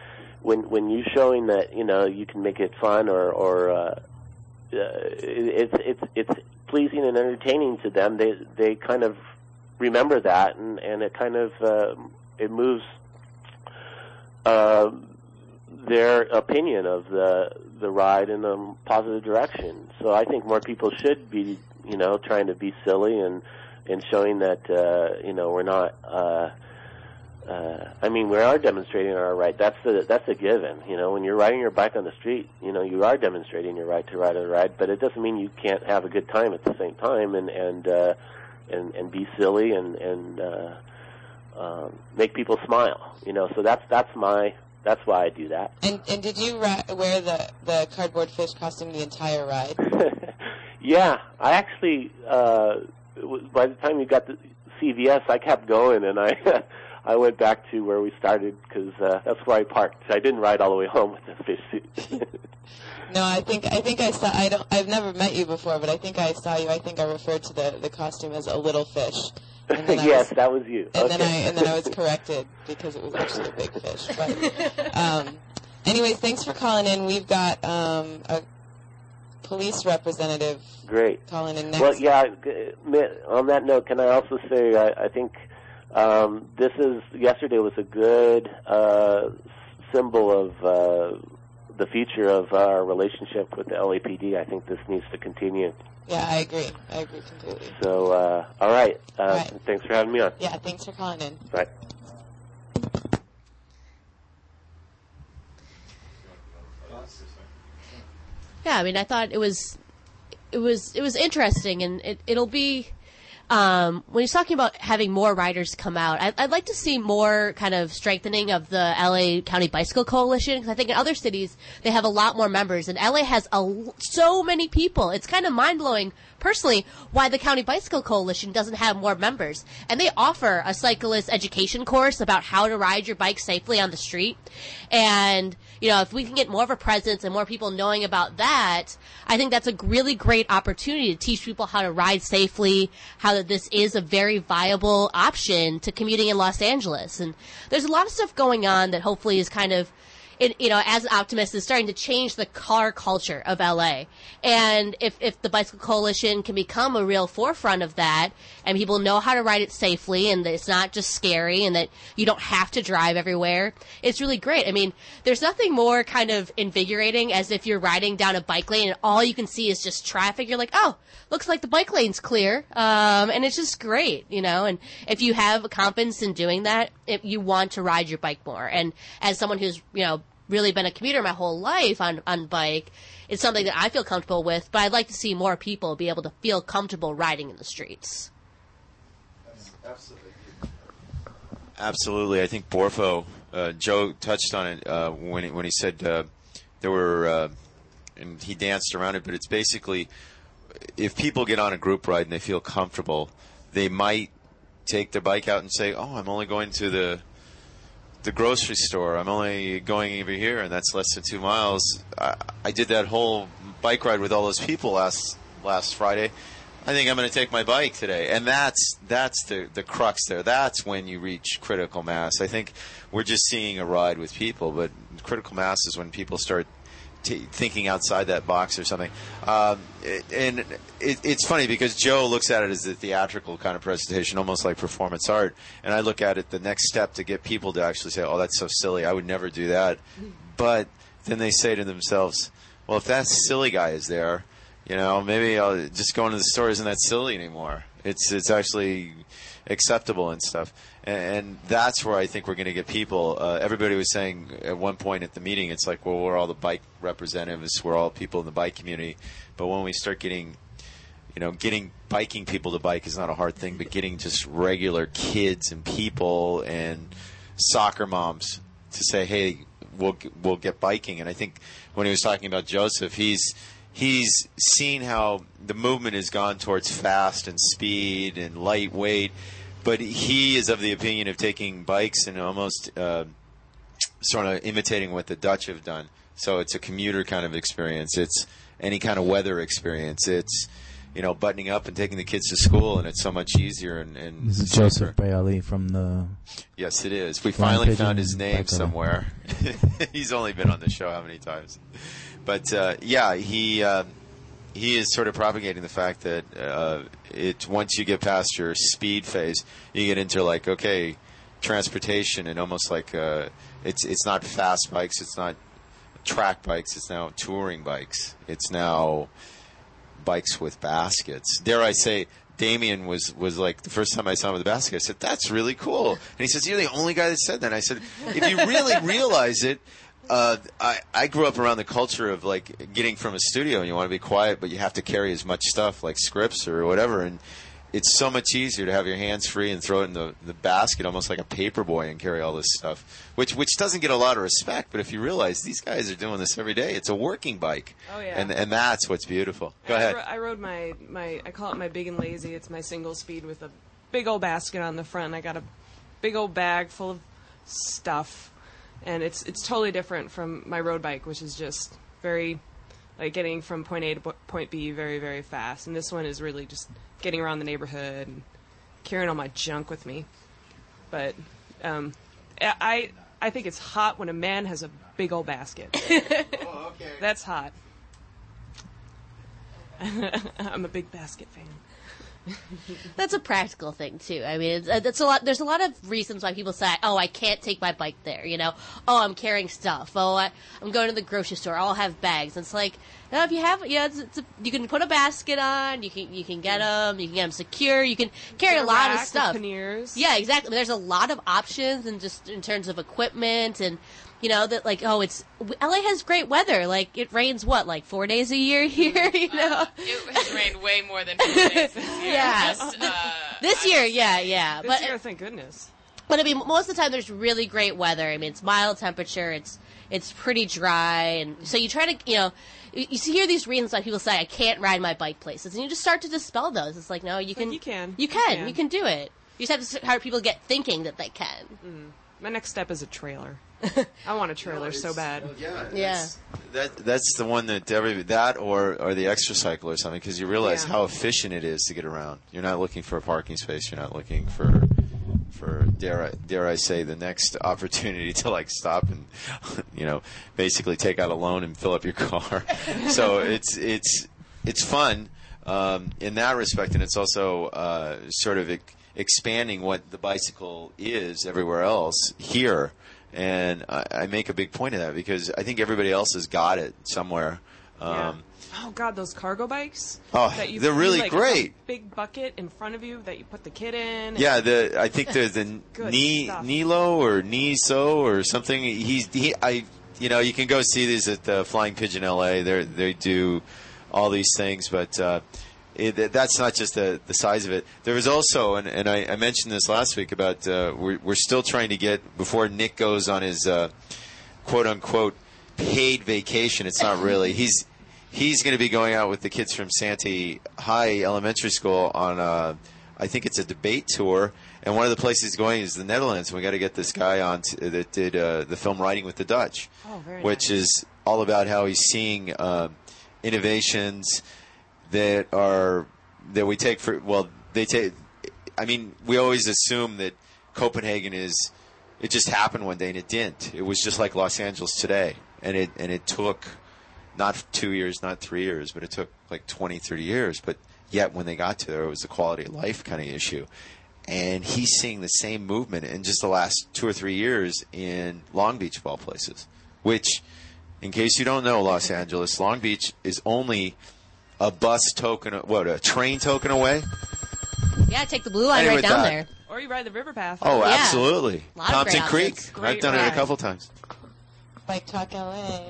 when when you showing that you know you can make it fun or or uh, uh, it's it's it's pleasing and entertaining to them. They they kind of remember that, and and it kind of uh, it moves uh, their opinion of the the ride in a positive direction. So I think more people should be you know trying to be silly and and showing that uh, you know we're not. Uh, uh, I mean, we are demonstrating our right. That's the that's a given. You know, when you're riding your bike on the street, you know, you are demonstrating your right to ride a ride. But it doesn't mean you can't have a good time at the same time and and uh, and and be silly and and uh, um, make people smile. You know, so that's that's my that's why I do that. And and did you ri- wear the the cardboard fish costume the entire ride? Yeah, I actually uh, was- by the time you got to CVS, I kept going and I. I went back to where we started because uh, that's where I parked. I didn't ride all the way home with the fish suit. No, I think I think I saw. I don't. I've never met you before, but I think I saw you. I think I referred to the the costume as a little fish. And then I yes, was, that was you. and okay. then I and then I was corrected because it was actually a big fish. But um, anyways, thanks for calling in. We've got um, a police representative Great. calling in next. Well, yeah. On that note, can I also say I, I think um, this is yesterday was a good uh, symbol of uh, the future of our relationship with the LAPD. I think this needs to continue. Yeah, I agree. I agree completely. So, uh, all right. Uh, Thanks for having me on. Yeah, thanks for calling in. Right. Yeah, I mean, I thought it was, it was, it was interesting, and it, it'll be. Um, when he's talking about having more riders come out, I, I'd like to see more kind of strengthening of the LA County Bicycle Coalition because I think in other cities they have a lot more members, and LA has a, so many people. It's kind of mind blowing, personally, why the County Bicycle Coalition doesn't have more members. And they offer a cyclist education course about how to ride your bike safely on the street. And you know, if we can get more of a presence and more people knowing about that, I think that's a really great opportunity to teach people how to ride safely, how that this is a very viable option to commuting in Los Angeles. And there's a lot of stuff going on that hopefully is kind of it, you know, as an optimist, is starting to change the car culture of LA. And if, if the Bicycle Coalition can become a real forefront of that, and people know how to ride it safely, and that it's not just scary, and that you don't have to drive everywhere, it's really great. I mean, there's nothing more kind of invigorating as if you're riding down a bike lane and all you can see is just traffic. You're like, oh, looks like the bike lane's clear. Um, and it's just great, you know, and if you have confidence in doing that, if you want to ride your bike more. And as someone who's you know really been a commuter my whole life on on bike, it's something that I feel comfortable with. But I'd like to see more people be able to feel comfortable riding in the streets. Absolutely. Absolutely, I think Borfo, uh, Joe touched on it uh, when he, when he said uh, there were, uh, and he danced around it. But it's basically, if people get on a group ride and they feel comfortable, they might take their bike out and say, "Oh, I'm only going to the the grocery store. I'm only going over here, and that's less than two miles." I, I did that whole bike ride with all those people last last Friday. I think I'm going to take my bike today, and that's that's the the crux there. That's when you reach critical mass. I think we're just seeing a ride with people, but critical mass is when people start t- thinking outside that box or something. Um, and it, it's funny because Joe looks at it as a theatrical kind of presentation, almost like performance art, and I look at it the next step to get people to actually say, "Oh, that's so silly. I would never do that." But then they say to themselves, "Well, if that silly guy is there." You know, maybe I'll just going to the store isn't that silly anymore. It's it's actually acceptable and stuff, and, that's where I think we're going to get people. Uh, everybody was saying at one point at the meeting, it's like, well, we're all the bike representatives, we're all people in the bike community, but when we start getting you know, getting biking people to bike is not a hard thing, but getting just regular kids and people and soccer moms to say, "Hey, we'll we'll get biking." And I think when he was talking about Joseph, he's he's seen how the movement has gone towards fast and speed and lightweight, but he is of the opinion of taking bikes and almost uh, sort of imitating what the Dutch have done. So it's a commuter kind of experience. It's any kind of weather experience. It's you know buttoning up and taking the kids to school, and it's so much easier and, and This is safer. Joseph Bayali from the. Yes, it is. We finally found his name somewhere. He's only been on the show how many times? But uh, yeah, he uh, he is sort of propagating the fact that uh, it once you get past your speed phase, you get into like okay, transportation and almost like uh, it's it's not fast bikes, it's not track bikes, it's now touring bikes. It's now bikes with baskets. Dare I say, Damien was, was like the first time I saw him with a basket. I said, "That's really cool." And he says, "You're the only guy that said that." And I said, "If you really realize it." Uh, I, I grew up around the culture of like getting from a studio and you want to be quiet, but you have to carry as much stuff like scripts or whatever. And it's so much easier to have your hands free and throw it in the, the basket almost like a paper boy and carry all this stuff, which which doesn't get a lot of respect. But if you realize these guys are doing this every day, it's a working bike. Oh, yeah. And and that's what's beautiful. Go ahead. I, ro- I rode my, my, I call it my big and lazy. It's my single speed with a big old basket on the front. I got a big old bag full of stuff, and it's it's totally different from my road bike, which is just very like getting from point A to point B very very fast. And this one is really just getting around the neighborhood and carrying all my junk with me. But um, I I- think it's hot when a man has a big old basket. oh, okay. That's hot. I'm a big basket fan. That's a practical thing too. I mean, it's, uh, that's a lot. There's a lot of reasons why people say, "Oh, I can't take my bike there." You know, "Oh, I'm carrying stuff." "Oh, I, I'm going to the grocery store. I'll have bags." And it's like, no, if you have, yeah, it's, it's you can put a basket on. You can you can get them. You can get them secure. You can carry a a lot of stuff. panniers. Yeah, exactly. There's a lot of options, and just in terms of equipment and. You know that like oh it's LA has great weather like it rains what like four days a year here you know It has rained way more than four days this year. Yeah. Just, uh, this year yeah yeah This but year, thank goodness. But I mean, most of the time there's really great weather. I mean, it's mild temperature. It's it's pretty dry, and so you try to you know you, you hear these reasons why people say I can't ride my bike places, and you just start to dispel those. It's like no, you can you can you can can. you can do it. You just have to start people get thinking that they can. My next step is a trailer. I want a trailer so bad. Yeah. yeah. That that's the one that every that or or the Xtracycle or something because you realize Yeah. how efficient it is to get around. You're not looking for a parking space. You're not looking for for dare I, dare I say the next opportunity to like stop and you know basically take out a loan and fill up your car. so it's it's it's fun um, in that respect, and it's also uh, sort of ex- expanding what the bicycle is everywhere else here. And I, I make a big point of that because I think everybody else has got it somewhere. Um, Oh God, those cargo bikes. Oh, that you, they're really like, great. Big bucket in front of you that you put the kid in. Yeah, the I think the the stuff. Nilo or Niso or something. He's he I you know you can go see these at the Flying Pigeon LA. They they do all these things, but uh, it, that's not just the the size of it. There was also and, and I, I mentioned this last week about uh, we're we're still trying to get before Nick goes on his uh, quote unquote paid vacation. It's not really. He's he's going to be going out with the kids from Santee High Elementary School on a, I think it's a debate tour. And one of the places he's going is the Netherlands. And we got to get this guy on t- that did uh, the film Writing with the Dutch, Oh, very which is all about how he's seeing uh, innovations that are that we take for well they take. I mean, we always assume that Copenhagen is it just happened one day and it didn't. It was just like Los Angeles today, and it and it took not two years, not three years, but it took like 20, 30 years. But yet, when they got to there, it was a quality of life kind of issue. And he's seeing the same movement in just the last two or three years in Long Beach, of all places. Which, in case you don't know, Los Angeles, Long Beach is only a bus token, what, a train token away? Yeah, take the blue line Anyway, right down that- there. Or you ride the river path. Oh, Yeah. absolutely. Lot of Compton great Creek. outfits. I've Great done it a ride. couple times. Bike Talk LA.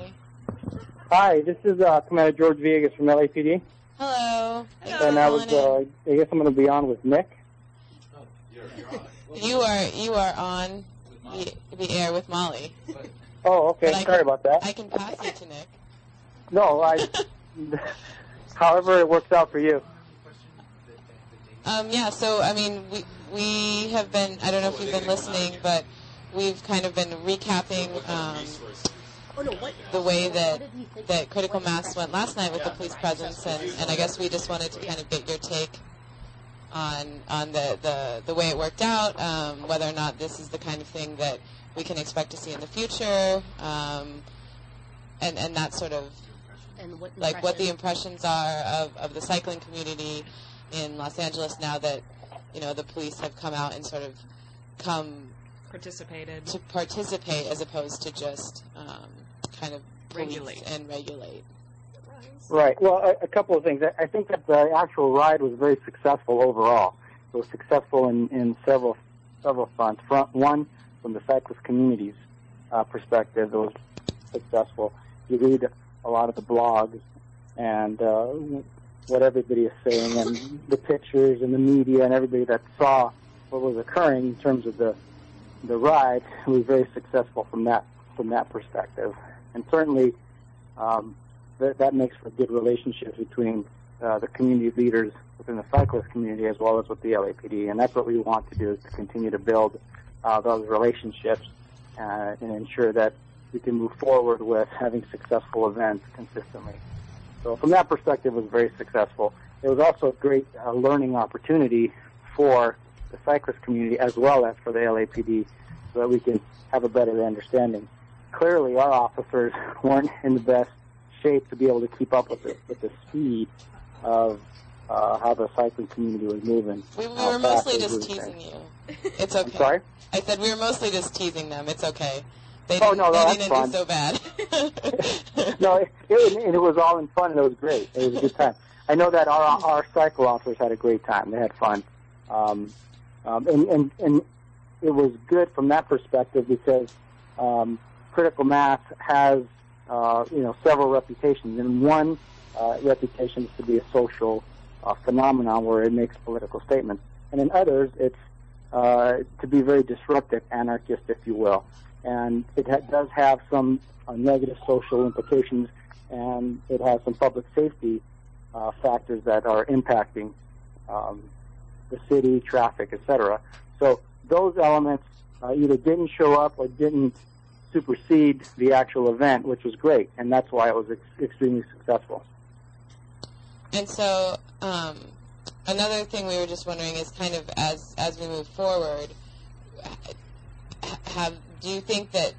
Hi, this is uh, Commander George Villegas from LAPD, Hello. and I was, uh, I guess I'm going to be on with Nick. You are you are on the, the air with Molly. Oh, okay. But I Sorry can- about that. I can pass you to Nick. No, I. however, it works out for you. Um, yeah, so I mean, we we have been. I don't know if you've been listening, but we've kind of been recapping um, the way that that critical mass went last night with the police presence, and, and I guess we just wanted to kind of get your take on on the the, the way it worked out, um, whether or not this is the kind of thing that we can expect to see in the future, um, and and that sort of And what like what the impressions are of, of the cycling community in Los Angeles now that you know the police have come out and sort of come Participated. to participate as opposed to just um, kind of Regulate. and regulate. Right. Well, a, a couple of things. I, I think that the actual ride was very successful overall. It was successful in, in several several fronts. Front one, from the cyclist community's uh, perspective, it was successful. You read a lot of the blogs and uh, what everybody is saying, and the pictures and the media and everybody that saw what was occurring in terms of the the ride was very successful from that from that perspective. And certainly, um, that, that makes for good relationships between uh, the community leaders within the cyclist community as well as with the LAPD. And that's what we want to do is to continue to build uh, those relationships uh, and ensure that we can move forward with having successful events consistently. So from that perspective, it was very successful. It was also a great uh, learning opportunity for the cyclist community as well as for the LAPD so that we can have a better understanding. Clearly, our officers weren't in the best shape to be able to keep up with the, with the speed of uh, how the cycling community was moving. We, we were mostly just teasing you. It's okay. I'm sorry? I said we were mostly just teasing them. It's okay. They Oh, no, no, they that's do so bad. no, it, it, and it was all in fun, and it was great. It was a good time. I know that our our cycle officers had a great time. They had fun, um, um, and and and it was good from that perspective because um, critical mass has uh, you know several reputations, and one uh, reputation is to be a social uh, phenomenon where it makes political statements, and in others it's uh, to be very disruptive, anarchist, if you will. And it ha- does have some uh, negative social implications, and it has some public safety uh, factors that are impacting um, the city, traffic, etc. So those elements uh, either didn't show up or didn't supersede the actual event, which was great, and that's why it was ex- extremely successful. And so, um, another thing we were just wondering is kind of as as we move forward, have do you think that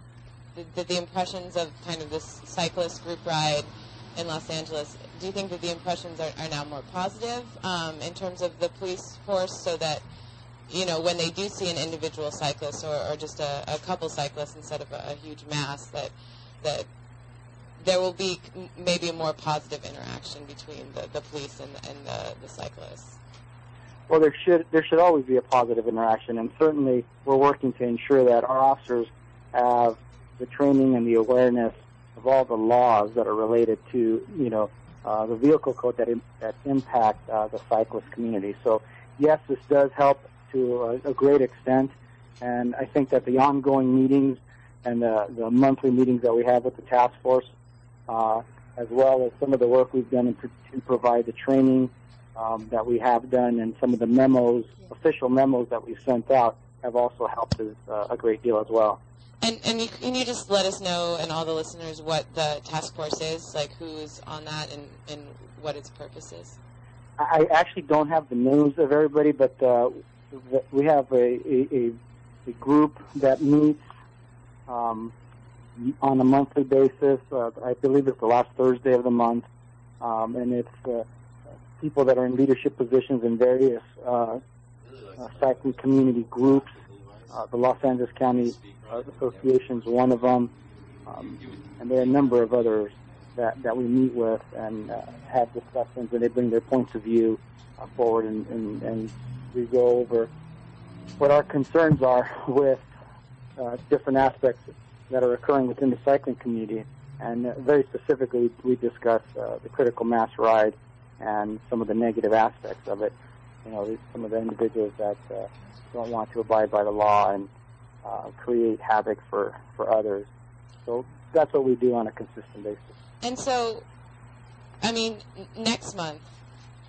that the impressions of kind of this cyclist group ride in Los Angeles, do you think that the impressions are, are now more positive um, in terms of the police force, so that you know when they do see an individual cyclist or, or just a, a couple cyclists instead of a, a huge mass, that that there will be maybe a more positive interaction between the, the police and, and the, the cyclists. Well, there should there should always be a positive interaction, and certainly we're working to ensure that our officers have the training and the awareness of all the laws that are related to you know uh, the vehicle code that Im- that impact uh, the cyclist community. So yes, this does help to a, a great extent, and I think that the ongoing meetings and the, the monthly meetings that we have with the task force, uh, as well as some of the work we've done to provide the training um, that we have done and some of the memos, official memos that we've sent out, have also helped us uh, a great deal as well. And and you, can you just let us know and all the listeners what the task force is, like who's on that and, and what its purpose is? I actually don't have the names of everybody, but uh, we have a, a, a, a group that meets um, on a monthly basis. Uh, I believe it's the last Thursday of the month, um, and it's uh, people that are in leadership positions in various uh, uh, cycling community groups. Uh, the Los Angeles County uh, Association is one of them, um, and there are a number of others that, that we meet with and uh, have discussions, and they bring their points of view uh, forward, and, and, and we go over what our concerns are with uh, different aspects that are occurring within the cycling community. And uh, very specifically, we discuss uh, the critical mass ride and some of the negative aspects of it. You know, some of the individuals that uh, don't want to abide by the law and uh, create havoc for, for others. So that's what we do on a consistent basis. And so, I mean, next month,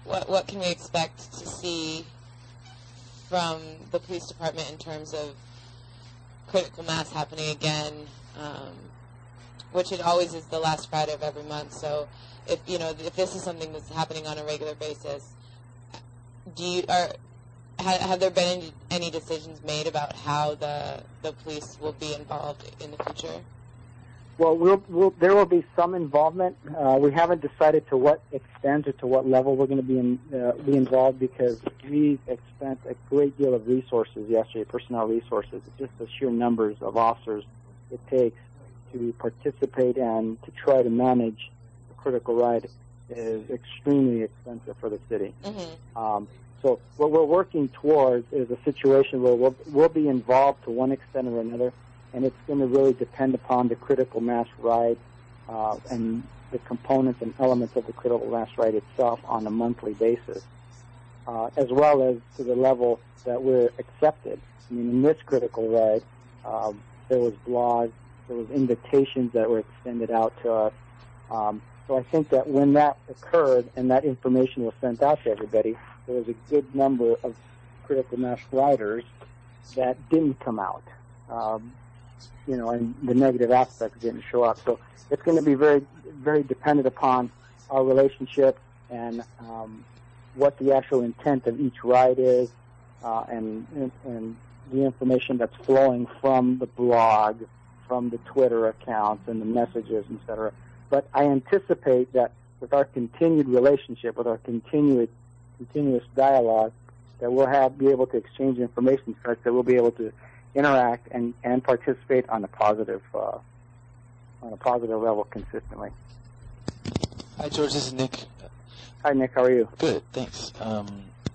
what what can we expect to see from the police department in terms of critical mass happening again? Um, which it always is the last Friday of every month. So, if you know, if this is something that's happening on a regular basis, do you are have, have there been any, decisions made about how the the police will be involved in the future? Well, we'll, there will be some involvement. Uh, we haven't decided to what extent or to what level we're going to be in, uh, be involved because we spent a great deal of resources yesterday, personnel resources, just the sheer numbers of officers it takes to participate and to try to manage critical ride is extremely expensive for the city. Um, so what we're working towards is a situation where we'll, we'll be involved to one extent or another, and it's going to really depend upon the critical mass ride uh, and the components and elements of the critical mass ride itself on a monthly basis, uh, as well as to the level that we're accepted. I mean, in this critical ride, um, there was blogs, there was invitations that were extended out to us. Um, so I think that when that occurred and that information was sent out to everybody, there was a good number of critical mass riders that didn't come out. Um, you know, and the negative aspects didn't show up. So it's going to be very, very dependent upon our relationship and um, what the actual intent of each ride is, uh, and, and and the information that's flowing from the blog, from the Twitter accounts, and the messages, etc. But I anticipate that with our continued relationship, with our continued continuous dialogue, that we'll have be able to exchange information such that we'll be able to interact and, and participate on a positive uh, on a positive level consistently. Hi, George. This is Nick. Hi, Nick. How are you? Good, thanks. Um,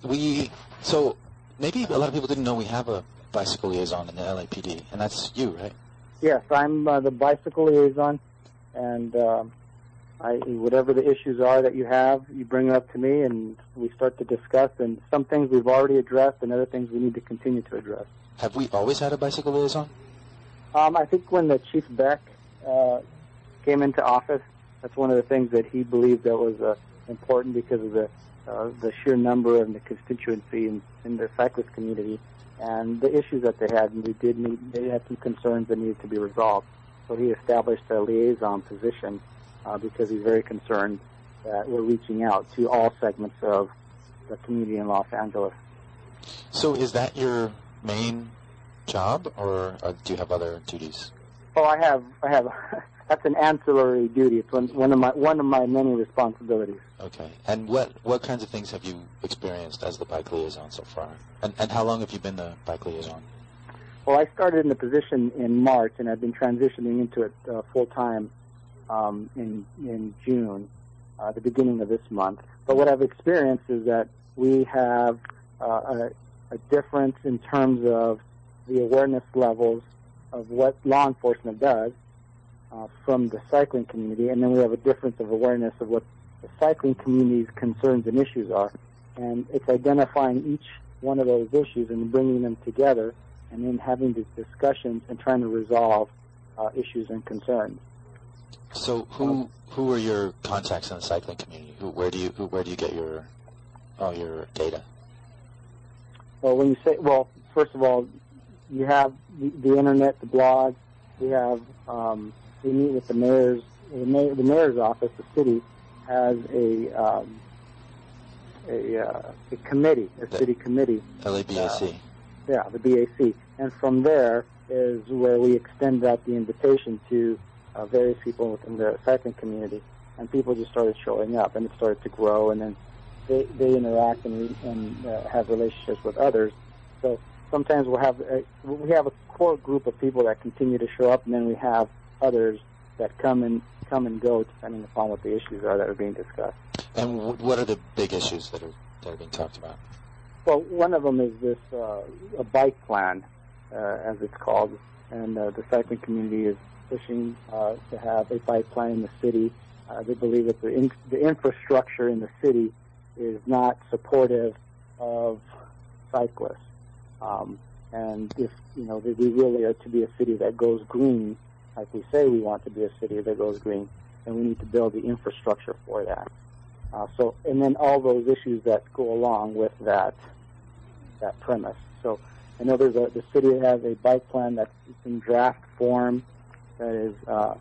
we so maybe a lot of people didn't know we have a bicycle liaison in the LAPD, and that's you, right? Yes, I'm uh, the bicycle liaison, and um, I, whatever the issues are that you have, you bring it up to me, and we start to discuss. And some things we've already addressed, and other things we need to continue to address. Have we always had a bicycle liaison? Um, I think when the Chief Beck uh, came into office, that's one of the things that he believed that was uh, important because of the uh, the sheer number and the constituency in, in the cyclist community and the issues that they had. And we did need they had some concerns that needed to be resolved. So he established a liaison position uh, because he's very concerned that we're reaching out to all segments of the community in Los Angeles. So is that your main job, or uh, do you have other duties? Oh, I have, I have. that's an ancillary duty. It's one, one of my one of my many responsibilities. Okay. And what what kinds of things have you experienced as the bike liaison so far? And and how long have you been the bike liaison? Well, I started in the position in March, and I've been transitioning into it uh, full time um, in in June, uh, the beginning of this month. But what I've experienced is that we have uh, a, a difference in terms of the awareness levels of what law enforcement does uh, from the cycling community, and then we have a difference of awareness of what the cycling community's concerns and issues are. And it's identifying each one of those issues and bringing them together, and then having these discussions and trying to resolve uh, issues and concerns. So who who are your contacts in the cycling community? Who, where do you who, where do you get your all your data? Well, when you say, well, first of all, you have the, the internet, the blogs. We have um, we meet with the mayor's the, mayor, the mayor's office. The city has a um, a, uh, a committee, a city committee. LABAC. Yeah, the BAC, and from there is where we extend out the invitation to uh, various people within the cycling community, and people just started showing up, and it started to grow, and then they they interact and and uh, have relationships with others. So sometimes we'll have a, we have a core group of people that continue to show up, and then we have others that come and come and go depending upon what the issues are that are being discussed. And what are the big issues that are that are being talked about? Well, one of them is this uh, a bike plan, uh, as it's called, and uh, the cycling community is pushing uh, to have a bike plan in the city. Uh, they believe that the in- the infrastructure in the city is not supportive of cyclists. Um, and if you know that we really are to be a city that goes green, like we say we want to be a city that goes green, then we need to build the infrastructure for that. Uh, so, and then all those issues that go along with that that premise. So, I know there's a the city has a bike plan that's in draft form that is uh,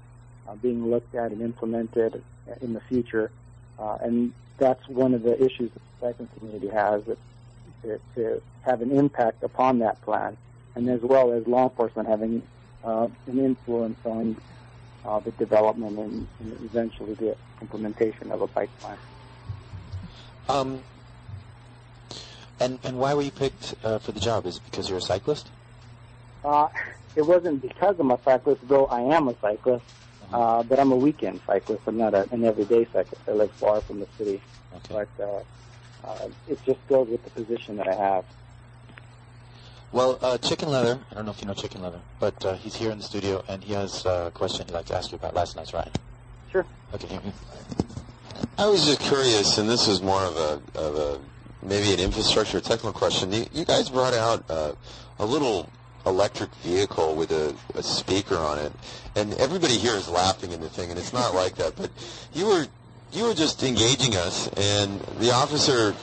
uh, being looked at and implemented in the future, uh, and that's one of the issues that the cycling community has that to, to have an impact upon that plan, and as well as law enforcement having uh, an influence on uh, the development and, and eventually the implementation of a bike plan. Um, and and why were you picked uh, for the job? Is it because you're a cyclist? Uh, it wasn't because I'm a cyclist, though I am a cyclist, uh, but I'm a weekend cyclist. I'm not a, an everyday cyclist. I live far from the city. But uh, uh, it just goes with the position that I have. Well, uh, Chicken Leather. I don't know if you know Chicken Leather, but uh, he's here in the studio and he has uh, a question he'd like to ask you about last night's ride. Sure. Okay. here- I was just curious, and this is more of a, of a maybe an infrastructure technical question. You, you guys brought out uh, a little electric vehicle with a, a speaker on it, and everybody here is laughing in the thing, and it's not like that. But you were you were just engaging us, and the officer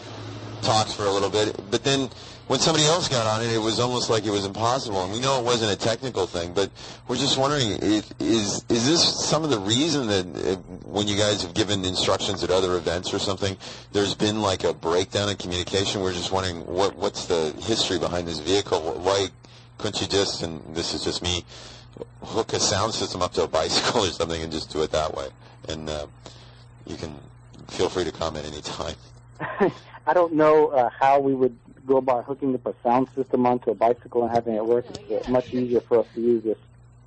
talks for a little bit, but then when somebody else got on it, it was almost like it was impossible. And we know it wasn't a technical thing, but we're just wondering, is is this some of the reason that when you guys have given instructions at other events or something, there's been like a breakdown in communication? We're just wondering what what's the history behind this vehicle? Why couldn't you just, and this is just me, hook a sound system up to a bicycle or something and just do it that way? And uh, you can feel free to comment anytime. I don't know uh, how we would go about hooking up a sound system onto a bicycle and having it work. It's uh, much easier for us to use this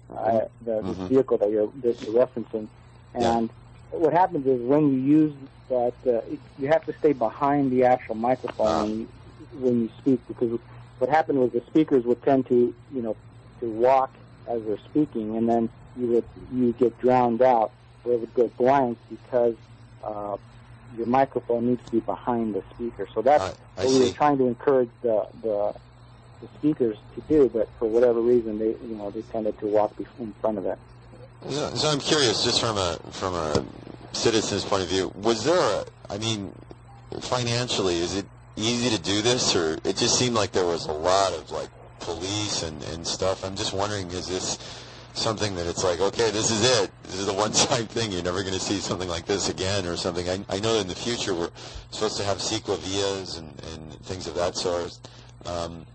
uh, the, this Mhm. vehicle that you're, that you're referencing. And what happens is when you use that, uh, you have to stay behind the actual microphone when, you, when you speak because what happened was the speakers would tend to, you know, to walk as they're speaking, and then you would you get drowned out, or it would go blank because uh, your microphone needs to be behind the speaker. So that's what we were trying to encourage the, the the speakers to do, but for whatever reason, they you know they tended to walk in front of it. So, so I'm curious, just from a from a citizen's point of view, was there a? I mean, financially, is it easy to do this, or it just seemed like there was a lot of like police and and stuff. I'm just wondering, is this something that it's like, okay, this is it. This is a one-time thing. You're never going to see something like this again, or something. I, I know that in the future we're supposed to have ciclovias and and things of that sort. Um,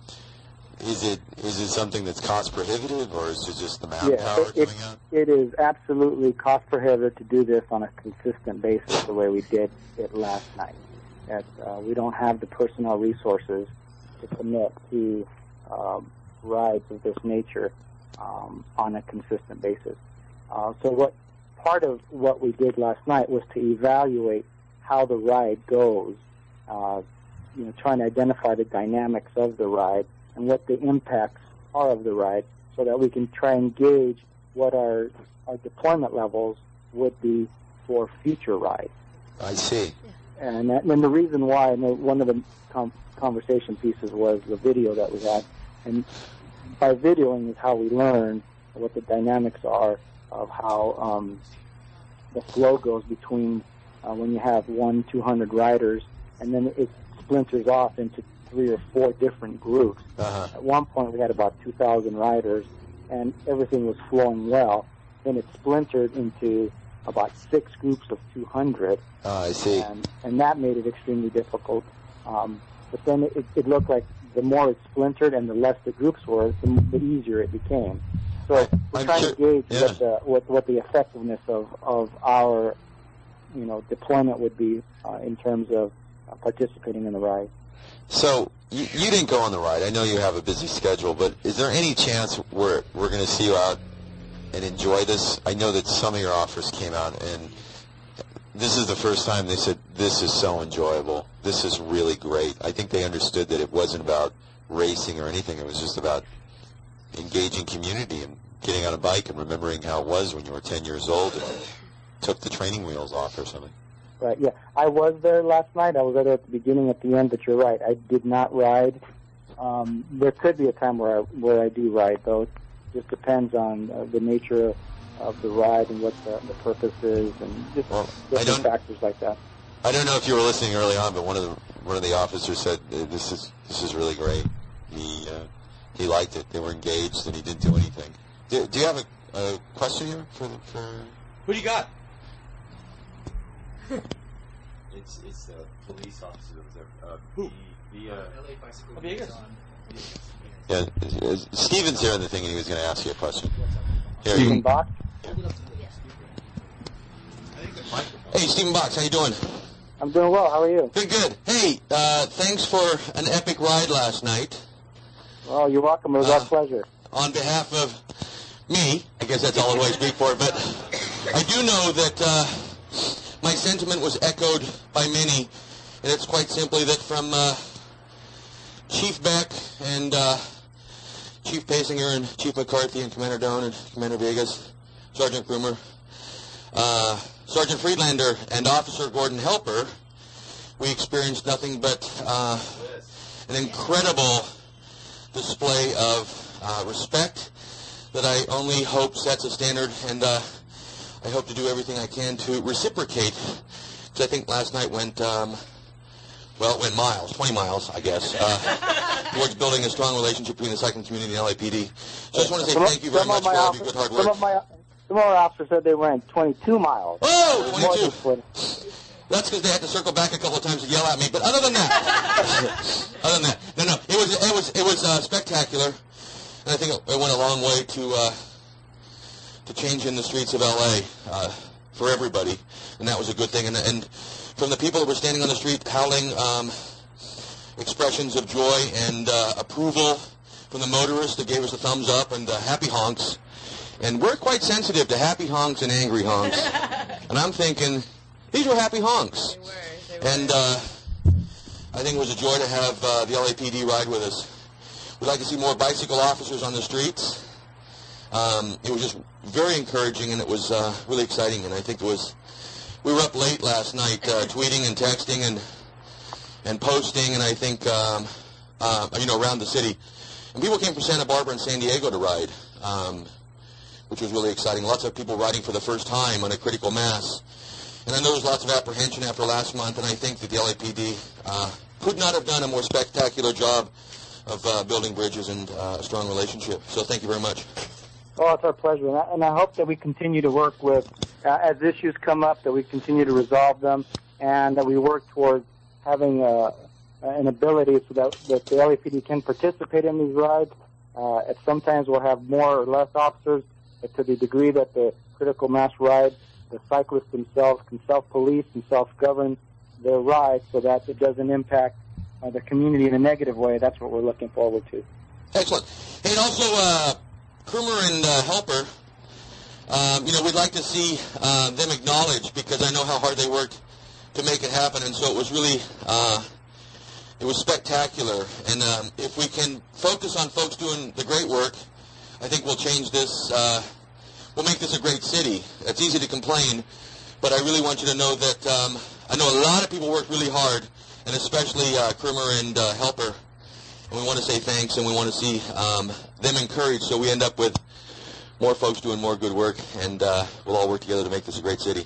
is it is it something that's cost prohibitive, or is it just the manpower it, it, coming out? it is absolutely cost prohibitive to do this on a consistent basis the way we did it last night. That uh, we don't have the personnel resources to commit to um, rides of this nature um, on a consistent basis. Uh, so what part of what we did last night was to evaluate how the ride goes. Uh, you know, trying to identify the dynamics of the ride and what the impacts are of the ride, so that we can try and gauge what our our deployment levels would be for future rides. I see. And, that, and the reason why, and one of the com- conversation pieces was the video that we had. And by videoing is how we learn what the dynamics are of how um, the flow goes between uh, when you have one, 200 riders, and then it splinters off into three or four different groups. Uh-huh. At one point, we had about 2,000 riders, and everything was flowing well. Then it splintered into about six groups of 200. Oh, I see. And, and that made it extremely difficult. Um, but then it, it looked like the more it splintered and the less the groups were, the, the easier it became. So we're I'm trying sure- to gauge yeah. what, the, what, what the effectiveness of, of our, you know, deployment would be uh, in terms of uh, participating in the ride. So you, you didn't go on the ride. I know you have a busy schedule, but is there any chance we're we're going to see you out and enjoy this? I know that some of your offers came out, and this is the first time they said this is so enjoyable. This is really great. I think they understood that it wasn't about racing or anything. It was just about engaging community and getting on a bike and remembering how it was when you were 10 years old and took the training wheels off or something. Right. Yeah, I was there last night. I was there at the beginning, at the end. But you're right. I did not ride. Um, there could be a time where I, where I do ride, though. It just depends on uh, the nature of, of the ride and what the, the purpose is, and just different factors like that. I don't know if you were listening early on, but one of the one of the officers said uh, this is this is really great. He uh, he liked it. They were engaged, and he didn't do anything. Do, do you have a, a question here for the, for? Who do you got? It's it's the police officer that was there. Uh, Who? The, the uh, LA bicycle. Villegas. Yeah, uh, Steven's here in the thing, and he was going to ask you a question. Here, Stephen you- Box. Hey, Stephen Box, how you doing? I'm doing well. How are you? Good, good. Hey, uh, thanks for an epic ride last night. Oh, you're welcome. It was our pleasure. On behalf of me, I guess that's all I speak for, but I do know that uh, my sentiment was echoed by many, and it's quite simply that from uh, Chief Beck and uh, Chief Paysinger and Chief McCarthy and Commander Doan and Commander Villegas, Sergeant Krumer, uh, Sergeant Friedlander and Officer Gordon Helper, we experienced nothing but uh, an incredible display of uh, respect that I only hope sets a standard, and uh, I hope to do everything I can to reciprocate. Because I think last night went, um, well, it went miles, 20 miles, I guess, uh, towards building a strong relationship between the cycling community and LAPD. So I just want to say thank you very much for all of your good hard work. Of motor some of our officers said they went 22 miles. Oh, It was more 22. That's because they had to circle back a couple of times to yell at me. But other than that, other than that, no, no, it was it was it was uh, spectacular, and I think it, it went a long way to uh, to changing the streets of LA uh, for everybody, and that was a good thing. And, and from the people that were standing on the street howling um, expressions of joy and uh, approval from the motorists that gave us a thumbs up and uh, happy honks. And we're quite sensitive to happy honks and angry honks. and I'm thinking, these were happy honks. They were. And uh, I think it was a joy to have uh, the LAPD ride with us. We'd like to see more bicycle officers on the streets. Um, it was just very encouraging, and it was uh, really exciting. And I think it was. We were up late last night, uh, tweeting and texting and and posting, and I think um, uh, you know around the city. And people came from Santa Barbara and San Diego to ride, um, which was really exciting. Lots of people riding for the first time on a critical mass. And I know there's lots of apprehension after last month, and I think that the LAPD uh, could not have done a more spectacular job of uh, building bridges and uh, a strong relationship. So thank you very much. Well, it's our pleasure, and I, and I hope that we continue to work with, uh, as issues come up, that we continue to resolve them, and that we work towards having uh, an ability so that, that the LAPD can participate in these rides. Uh, sometimes we'll have more or less officers, to the degree that the critical mass ride, the cyclists themselves can self-police and self-govern their ride so that it doesn't impact uh, the community in a negative way. That's what we're looking forward to. Excellent. And also, uh, Krumer and uh, Helper um, you know, we'd like to see uh, them acknowledged because I know how hard they worked to make it happen, and so it was really, uh, it was spectacular. And um, if we can focus on folks doing the great work, I think we'll change this. Uh, we'll make this a great city. It's easy to complain, but I really want you to know that um, I know a lot of people worked really hard, and especially uh, Krumer and uh, Helper. And we want to say thanks, and we want to see um, them encouraged, so we end up with more folks doing more good work, and uh, we'll all work together to make this a great city.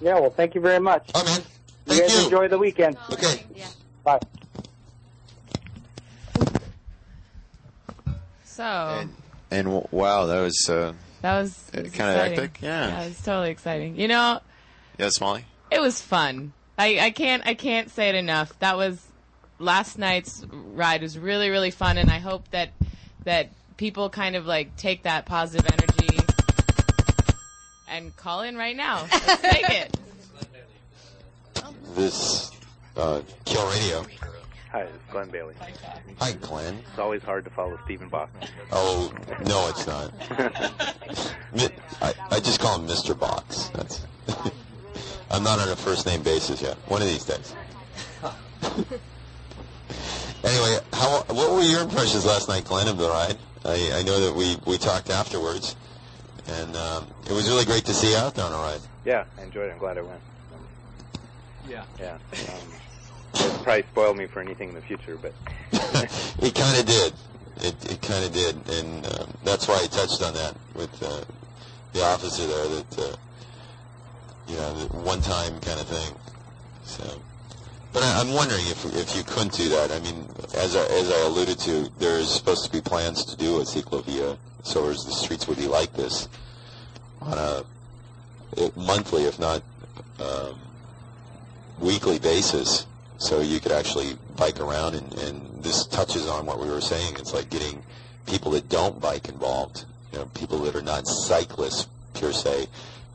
Yeah, well, thank you very much. All right, man. Thank you guys enjoy the weekend. Okay. Yeah. Bye. So And w- wow, that was uh, that was, kind of exciting. epic. Yeah. yeah, it was totally exciting. You know, Yeah, Smalley. it was fun. I, I can't I can't say it enough. That was last night's ride was really really fun, and I hope that that people kind of like take that positive energy and call in right now. Let's take it. This uh, Kill Radio. Hi, it's Glenn Bailey. Hi, Glenn. It's always hard to follow Stephen Box. Oh no, it's not. I, I just call him Mr. Box. That's. I'm not on a first name basis yet. One of these days. anyway, how what were your impressions last night, Glenn, of the ride? I, I know that we, we talked afterwards, and um, it was really great to see you out there on a ride. Yeah, I enjoyed it. I'm glad I went. Yeah. Yeah. Um, it'll probably spoil me for anything in the future, but It kind of did. It, it kind of did, and um, that's why I touched on that with uh, the officer there. That uh, you know, the one-time kind of thing. So, but I, I'm wondering if if you couldn't do that. I mean, as I, as I alluded to, there's supposed to be plans to do a ciclovia, so as the streets would be like this on a monthly, if not um, weekly basis so you could actually bike around and, and this touches on what we were saying it's like getting people that don't bike involved you know people that are not cyclists per se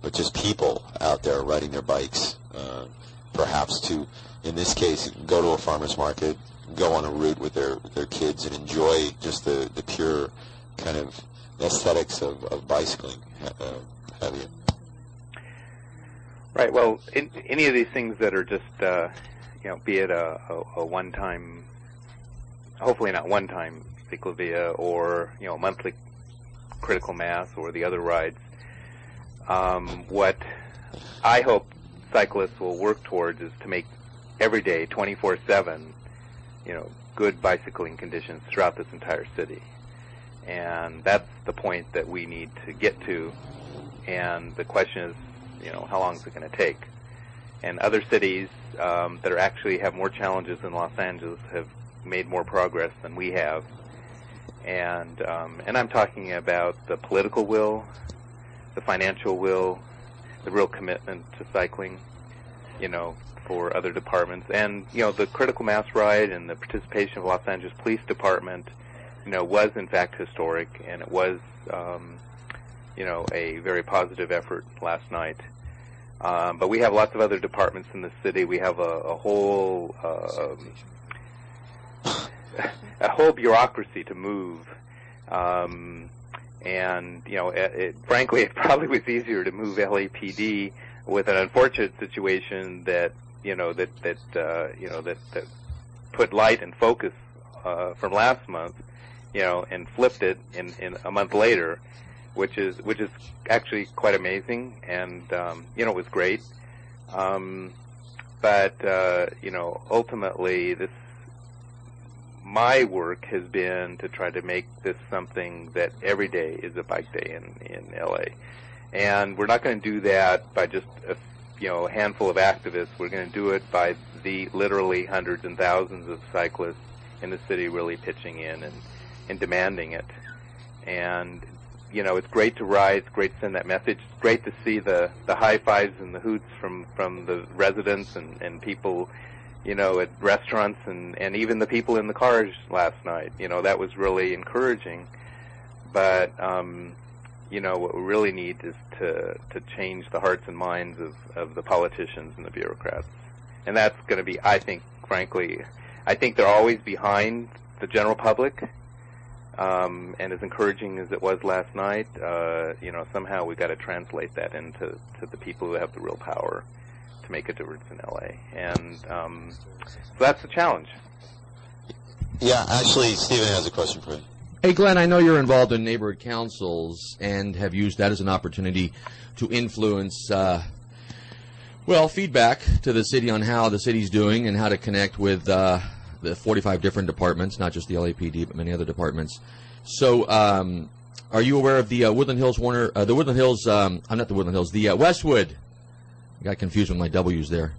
but just people out there riding their bikes uh, perhaps to in this case go to a farmer's market go on a route with their their kids and enjoy just the the pure kind of aesthetics of, of bicycling uh, have you right. Well, in, any of these things that are just, uh, you know, be it a, a, a one-time, hopefully not one-time ciclovia or you know monthly critical mass or the other rides. Um, what I hope cyclists will work towards is to make every day, 24/7, you know, good bicycling conditions throughout this entire city. And that's the point that we need to get to. And the question is, you know, how long is it going to take? And other cities um, that are actually have more challenges than Los Angeles have made more progress than we have. And um, and I'm talking about the political will, the financial will, the real commitment to cycling, you know, for other departments, and you know the critical mass ride and the participation of Los Angeles Police Department, you know, was in fact historic, and it was, um, you know, a very positive effort last night. Um, but we have lots of other departments in the city. We have a, a whole um, a whole bureaucracy to move. Um, and you know, it, it, frankly, it probably was easier to move LAPD with an unfortunate situation that you know that that uh, you know that that put light and focus uh, from last month, you know, and flipped it in in a month later, which is which is actually quite amazing, and um, you know, it was great. Um, but uh, you know, ultimately, this my work has been to try to make this something that every day is a bike day in in LA, and we're not going to do that by just a you know a handful of activists. We're going to do it by the literally hundreds and thousands of cyclists in the city really pitching in and and demanding it. And you know, it's great to ride. It's great to send that message. It's great to see the the high fives and the hoots from from the residents and and people you know, at restaurants and, and even the people in the cars last night. You know, that was really encouraging. But, um, you know, what we really need is to, to change the hearts and minds of, of the politicians and the bureaucrats. And that's going to be, I think, frankly, I think they're always behind the general public. Um, and as encouraging as it was last night, uh, you know, somehow we've got to translate that into to the people who have the real power to make a difference in LA. And um, so that's the challenge. Yeah, actually, Stephen has a question for you. Hey, Glenn, I know you're involved in neighborhood councils and have used that as an opportunity to influence, uh, well, feedback to the city on how the city's doing and how to connect with uh, the 45 different departments, not just the LAPD, but many other departments. So, um, are you aware of the uh, Woodland Hills Warner, uh, the Woodland Hills, um, I'm not the Woodland Hills, the uh, Westwood, I got confused with my W's there,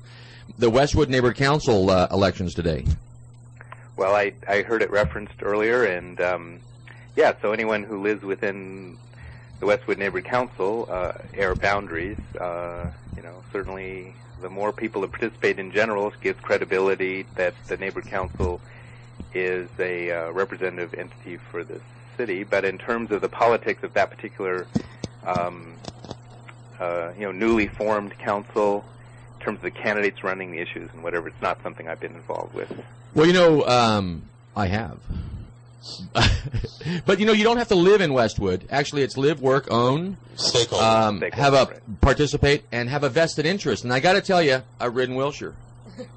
the Westwood Neighborhood Council uh, elections today? Well, I I heard it referenced earlier, and um, yeah, so anyone who lives within the Westwood Neighborhood Council uh, air boundaries, uh, you know, certainly the more people that participate in general gives credibility that the Neighborhood Council is a uh, representative entity for the city. But in terms of the politics of that particular, um, uh, you know, newly formed council, in terms of the candidates running the issues and whatever, it's not something I've been involved with. Well, you know, um, I have. but you know, you don't have to live in Westwood. Actually, it's live, work, own. Stakeholder. Um, Stakeholder, have a participate and have a vested interest. And I got to tell you, I've ridden Wilshire,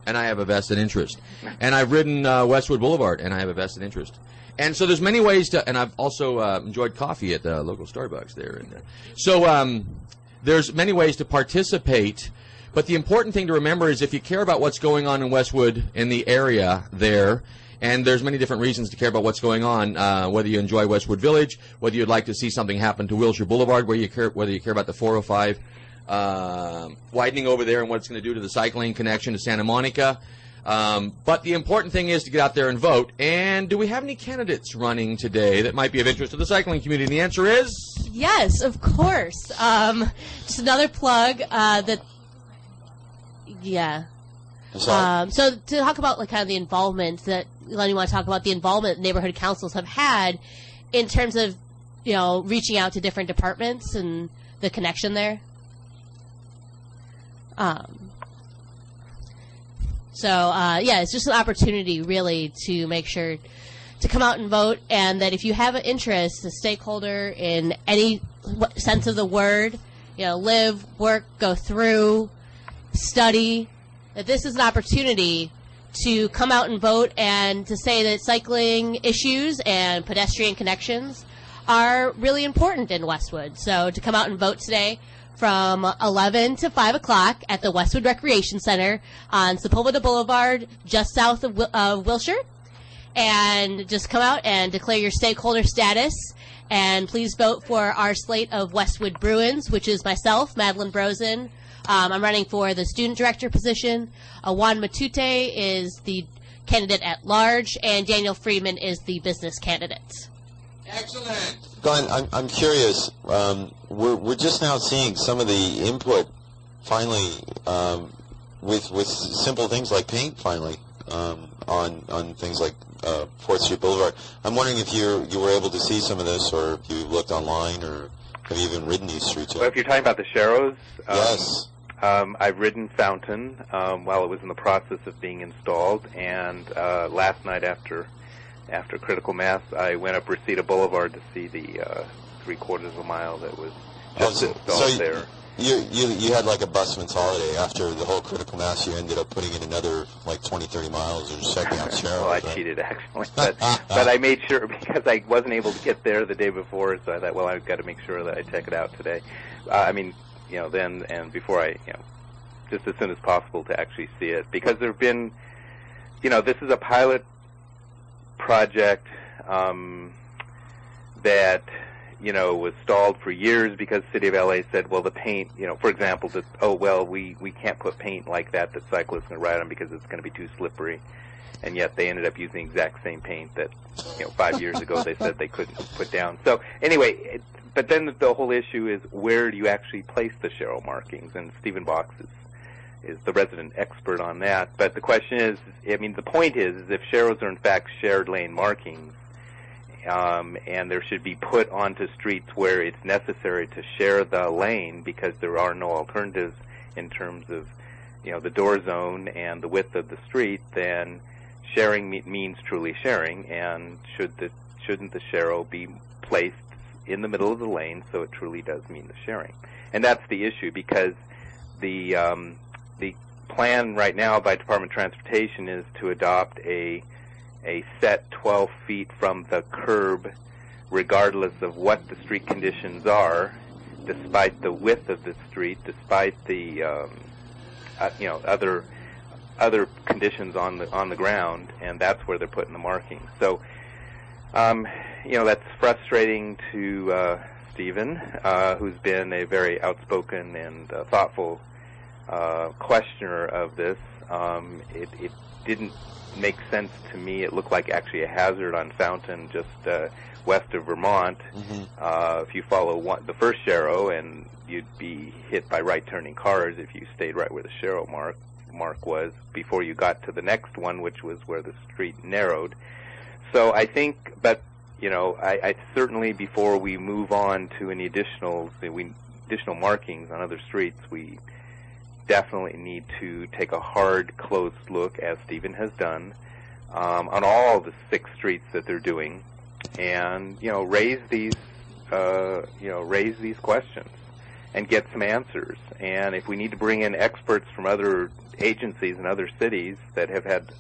and I have a vested interest. And I've ridden uh, Westwood Boulevard, and I have a vested interest. And so there's many ways to. And I've also uh, enjoyed coffee at the local Starbucks there. And uh, so um, there's many ways to participate. But the important thing to remember is if you care about what's going on in Westwood in the area there, and there's many different reasons to care about what's going on, uh, whether you enjoy Westwood Village, whether you'd like to see something happen to Wilshire Boulevard, where you care, whether you care about the 405 uh, widening over there and what it's going to do to the cycling connection to Santa Monica. Um, but the important thing is to get out there and vote. And do we have any candidates running today that might be of interest to the cycling community? And the answer is Yes, of course. Um, just another plug uh, that, yeah. Um, so to talk about like kind of the involvement that Glenn, you want to talk about the involvement neighborhood councils have had in terms of you know reaching out to different departments and the connection there. Um, so uh, yeah, it's just an opportunity really to make sure to come out and vote, and that if you have an interest, a stakeholder in any sense of the word, you know, live, work, go through, study, that this is an opportunity to come out and vote and to say that cycling issues and pedestrian connections are really important in Westwood. So to come out and vote today from 11 to 5 o'clock at the Westwood Recreation Center on Sepulveda Boulevard, just south of uh, Wilshire. And just come out and declare your stakeholder status. And please vote for our slate of Westwood Bruins, which is myself, Madeline Brozen, um, I'm running for the student director position. Uh, Juan Matute is the candidate at large, and Daniel Freeman is the business candidate. Excellent. Glenn, I'm, I'm curious. Um, we're, we're just now seeing some of the input finally um, with with simple things like paint finally um, on on things like uh, Fourth Street Boulevard. I'm wondering if you you were able to see some of this, or if you looked online, or have you even ridden these streets Well, if you're talking about the Sharrows, um, Yes. Um, I've ridden Fountain um, while it was in the process of being installed, and uh, last night after after critical mass, I went up Reseda Boulevard to see the uh, three quarters of a mile that was just Oh, so- installed so you- there. You, you you had like a busman's holiday after the whole critical mass. You ended up putting in another like 20, 30 miles or checking out Sharrows. well, I right? cheated actually, but but I made sure because I wasn't able to get there the day before, so I thought, well, I've got to make sure that I check it out today. Uh, I mean, you know, then and before I, you know, just as soon as possible to actually see it because there've been, you know, this is a pilot project um, that you know was stalled for years because city of LA said, well, the paint, you know, for example, that oh well, we we can't put paint like that that cyclists can ride on because it's going to be too slippery, and yet they ended up using the exact same paint that you know five years ago they said they couldn't put down. So anyway. But then the whole issue is where do you actually place the Sharrow markings? And Stephen Box is is the resident expert on that. But the question is, I mean, the point is, is if Sharrows are in fact shared lane markings, um, and there should be put onto streets where it's necessary to share the lane because there are no alternatives in terms of, you know, the door zone and the width of the street, then sharing means truly sharing. And should the shouldn't the Sharrow be placed in the middle of the lane so it truly does mean the sharing? And that's the issue because the um, the plan right now by Department of Transportation is to adopt a a set 12 feet from the curb, regardless of what the street conditions are, despite the width of the street, despite the um, uh, you know other other conditions on the on the ground, and that's where they're putting the markings. So, um, you know, that's frustrating to uh, Stephen, uh, who's been a very outspoken and uh, thoughtful uh, questioner of this. Um, it, it didn't make sense to me. It looked like actually a hazard on Fountain, just uh, west of Vermont. Uh, if you follow one, the first Sharrow, and you'd be hit by right-turning cars if you stayed right where the Sharrow mark mark was before you got to the next one, which was where the street narrowed. So I think, but you know, I, I certainly before we move on to any additional we additional markings on other streets, we definitely need to take a hard, close look, as Stephen has done, um, on all the six streets that they're doing, and you know, raise these, uh, you know, raise these questions and get some answers. And if we need to bring in experts from other agencies and other cities that have had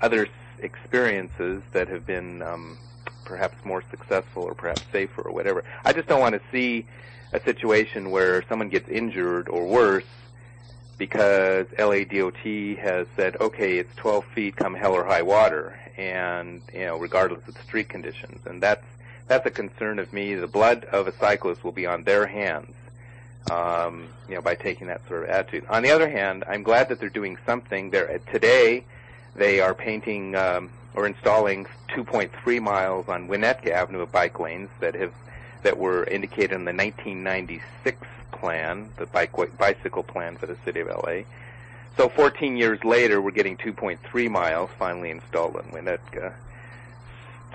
other experiences that have been um, perhaps more successful or perhaps safer or whatever, I just don't want to see a situation where someone gets injured or worse because LADOT has said, okay, it's 12 feet come hell or high water, and you know, regardless of the street conditions, and that's that's a concern of me. The blood of a cyclist will be on their hands, um, you know, by taking that sort of attitude. On the other hand, I'm glad that they're doing something. There today, they are painting um, or installing 2.3 miles on Winnetka Avenue of bike lanes that have that were indicated in the 1996 plan, the bike bicycle plan for the city of LA. So 14 years later, we're getting 2.3 miles finally installed in Winnetka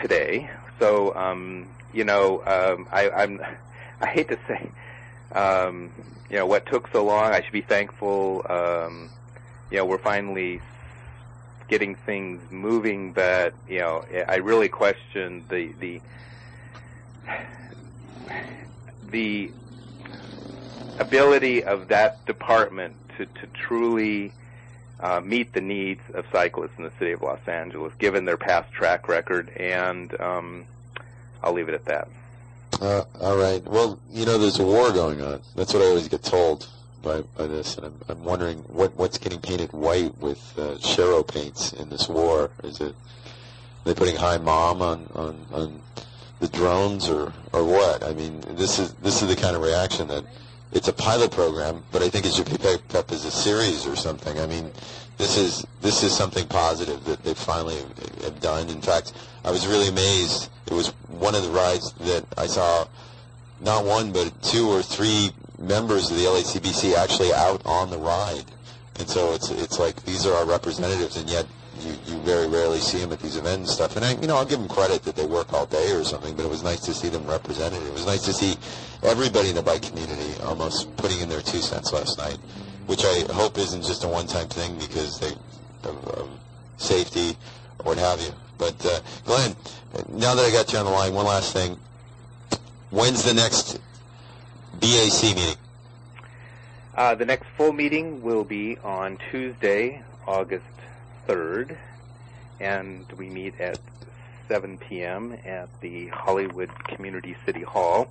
today. So um, you know, um, I, I'm I hate to say, um, you know, what took so long. I should be thankful. Um, you know, we're finally getting things moving, but you know, I really question the the the ability of that department to, to truly uh, meet the needs of cyclists in the city of Los Angeles, given their past track record, and um, I'll leave it at that. Uh, all right. Well, you know, there's a war going on. That's what I always get told by, by this, and I'm, I'm wondering what what's getting painted white with uh, Sharrow paints in this war. Is it they putting high mom on, on, on the drones or or what? I mean, this is this is the kind of reaction that it's a pilot program, but I think it should be picked up as a series or something. I mean, this is this is something positive that they finally have done. In fact, I was really amazed. It was one of the rides that I saw, not one but two or three members of the LACBC actually out on the ride, and so it's it's like these are our representatives, and yet you, you very rarely see them at these events and stuff. And I, you know, I'll give them credit that they work all day or something, but it was nice to see them represented. It was nice to see everybody in the bike community almost putting in their two cents last night, which I hope isn't just a one-time thing because they of, of safety or what have you. But uh, Glenn, now that I got you on the line, one last thing. When's the next BAC meeting? Uh, the next full meeting will be on Tuesday, August 3rd, and we meet at 7 p.m. at the Hollywood Community City Hall.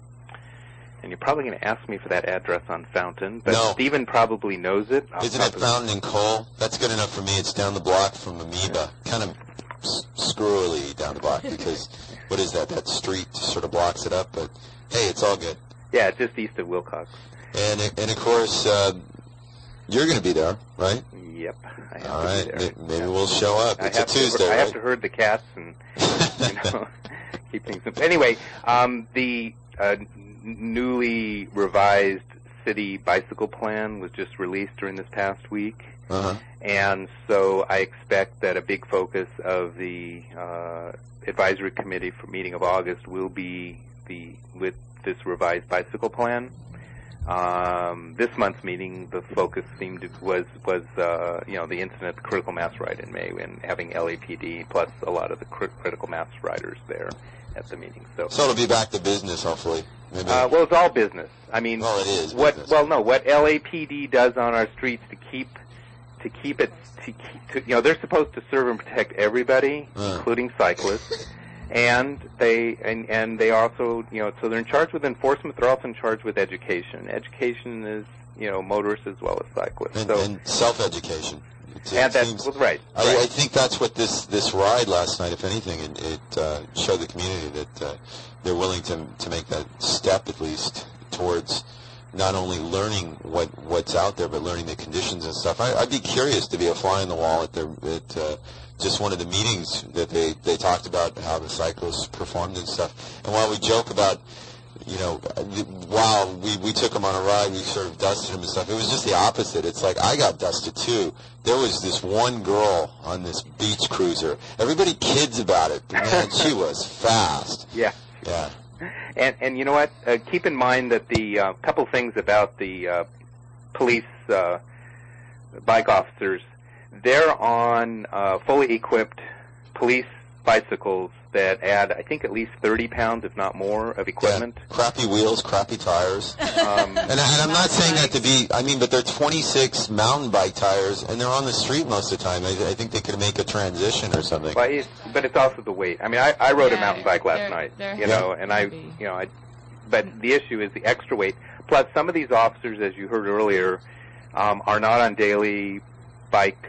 And you're probably going to ask me for that address on Fountain, but No. Stephen probably knows it. Isn't it Fountain and Cole? That's good enough for me. It's down the block from Amoeba. Kind of s- screwily down the block because what is that? That street sort of blocks it up. But hey, it's all good. Yeah, just east of Wilcox. And and of course, uh, you're going to be there, right? Yep. I have All to be there. Maybe we'll show up. I It's a have Tuesday, to, I right? have to herd the cats and you know, keep things simple. Anyway, um, the uh, newly revised city bicycle plan was just released during this past week. Uh-huh. And so I expect that a big focus of the uh, advisory committee for meeting of August will be the with this revised bicycle plan. Um, this month's meeting, the focus seemed to, was was uh, you know the incident at the critical mass ride in May and having LAPD plus a lot of the cri- critical mass riders there at the meeting. So, So it'll be back to business, hopefully. Maybe. uh, well, it's all business. I mean, Well, it is what well no what LAPD does on our streets to keep to keep it to, keep, to you know they're supposed to serve and protect everybody, including cyclists. And they and and they also you know so they're in charge with enforcement. They're also in charge with education. Education is you know motorists as well as cyclists. and, so and self-education. It and that's seems- well, right. I, I think that's what this this ride last night, if anything, it, it uh, showed the community that uh, they're willing to to make that step at least towards not only learning what what's out there, but learning the conditions and stuff. I, I'd be curious to be a fly on the wall at their at uh, just one of the meetings that they they talked about how the cyclists performed and stuff. And while we joke about you know, wow, we, we took him on a ride, we sort of dusted him and stuff. It was just the opposite. It's like I got dusted too. There was this one girl on this beach cruiser. Everybody kids about it, but man, she was fast. Yeah. Yeah. And and you know what? Uh, keep in mind that the uh, couple things about the uh, police uh, bike officers, they're on uh, fully equipped police bicycles that add, I think, at least 30 pounds, if not more, of equipment. Crappy wheels, crappy tires. Um, and, I- and I'm not saying that to be, I mean, but they're 26 mountain bike tires, and they're on the street most of the time. I, I think they could make a transition or something. But it's, but it's also the weight. I mean, I, I rode a mountain bike last they're- night, they're you know, and I, you know, I, but the issue is the extra weight. Plus, some of these officers, as you heard earlier, um, are not on daily bike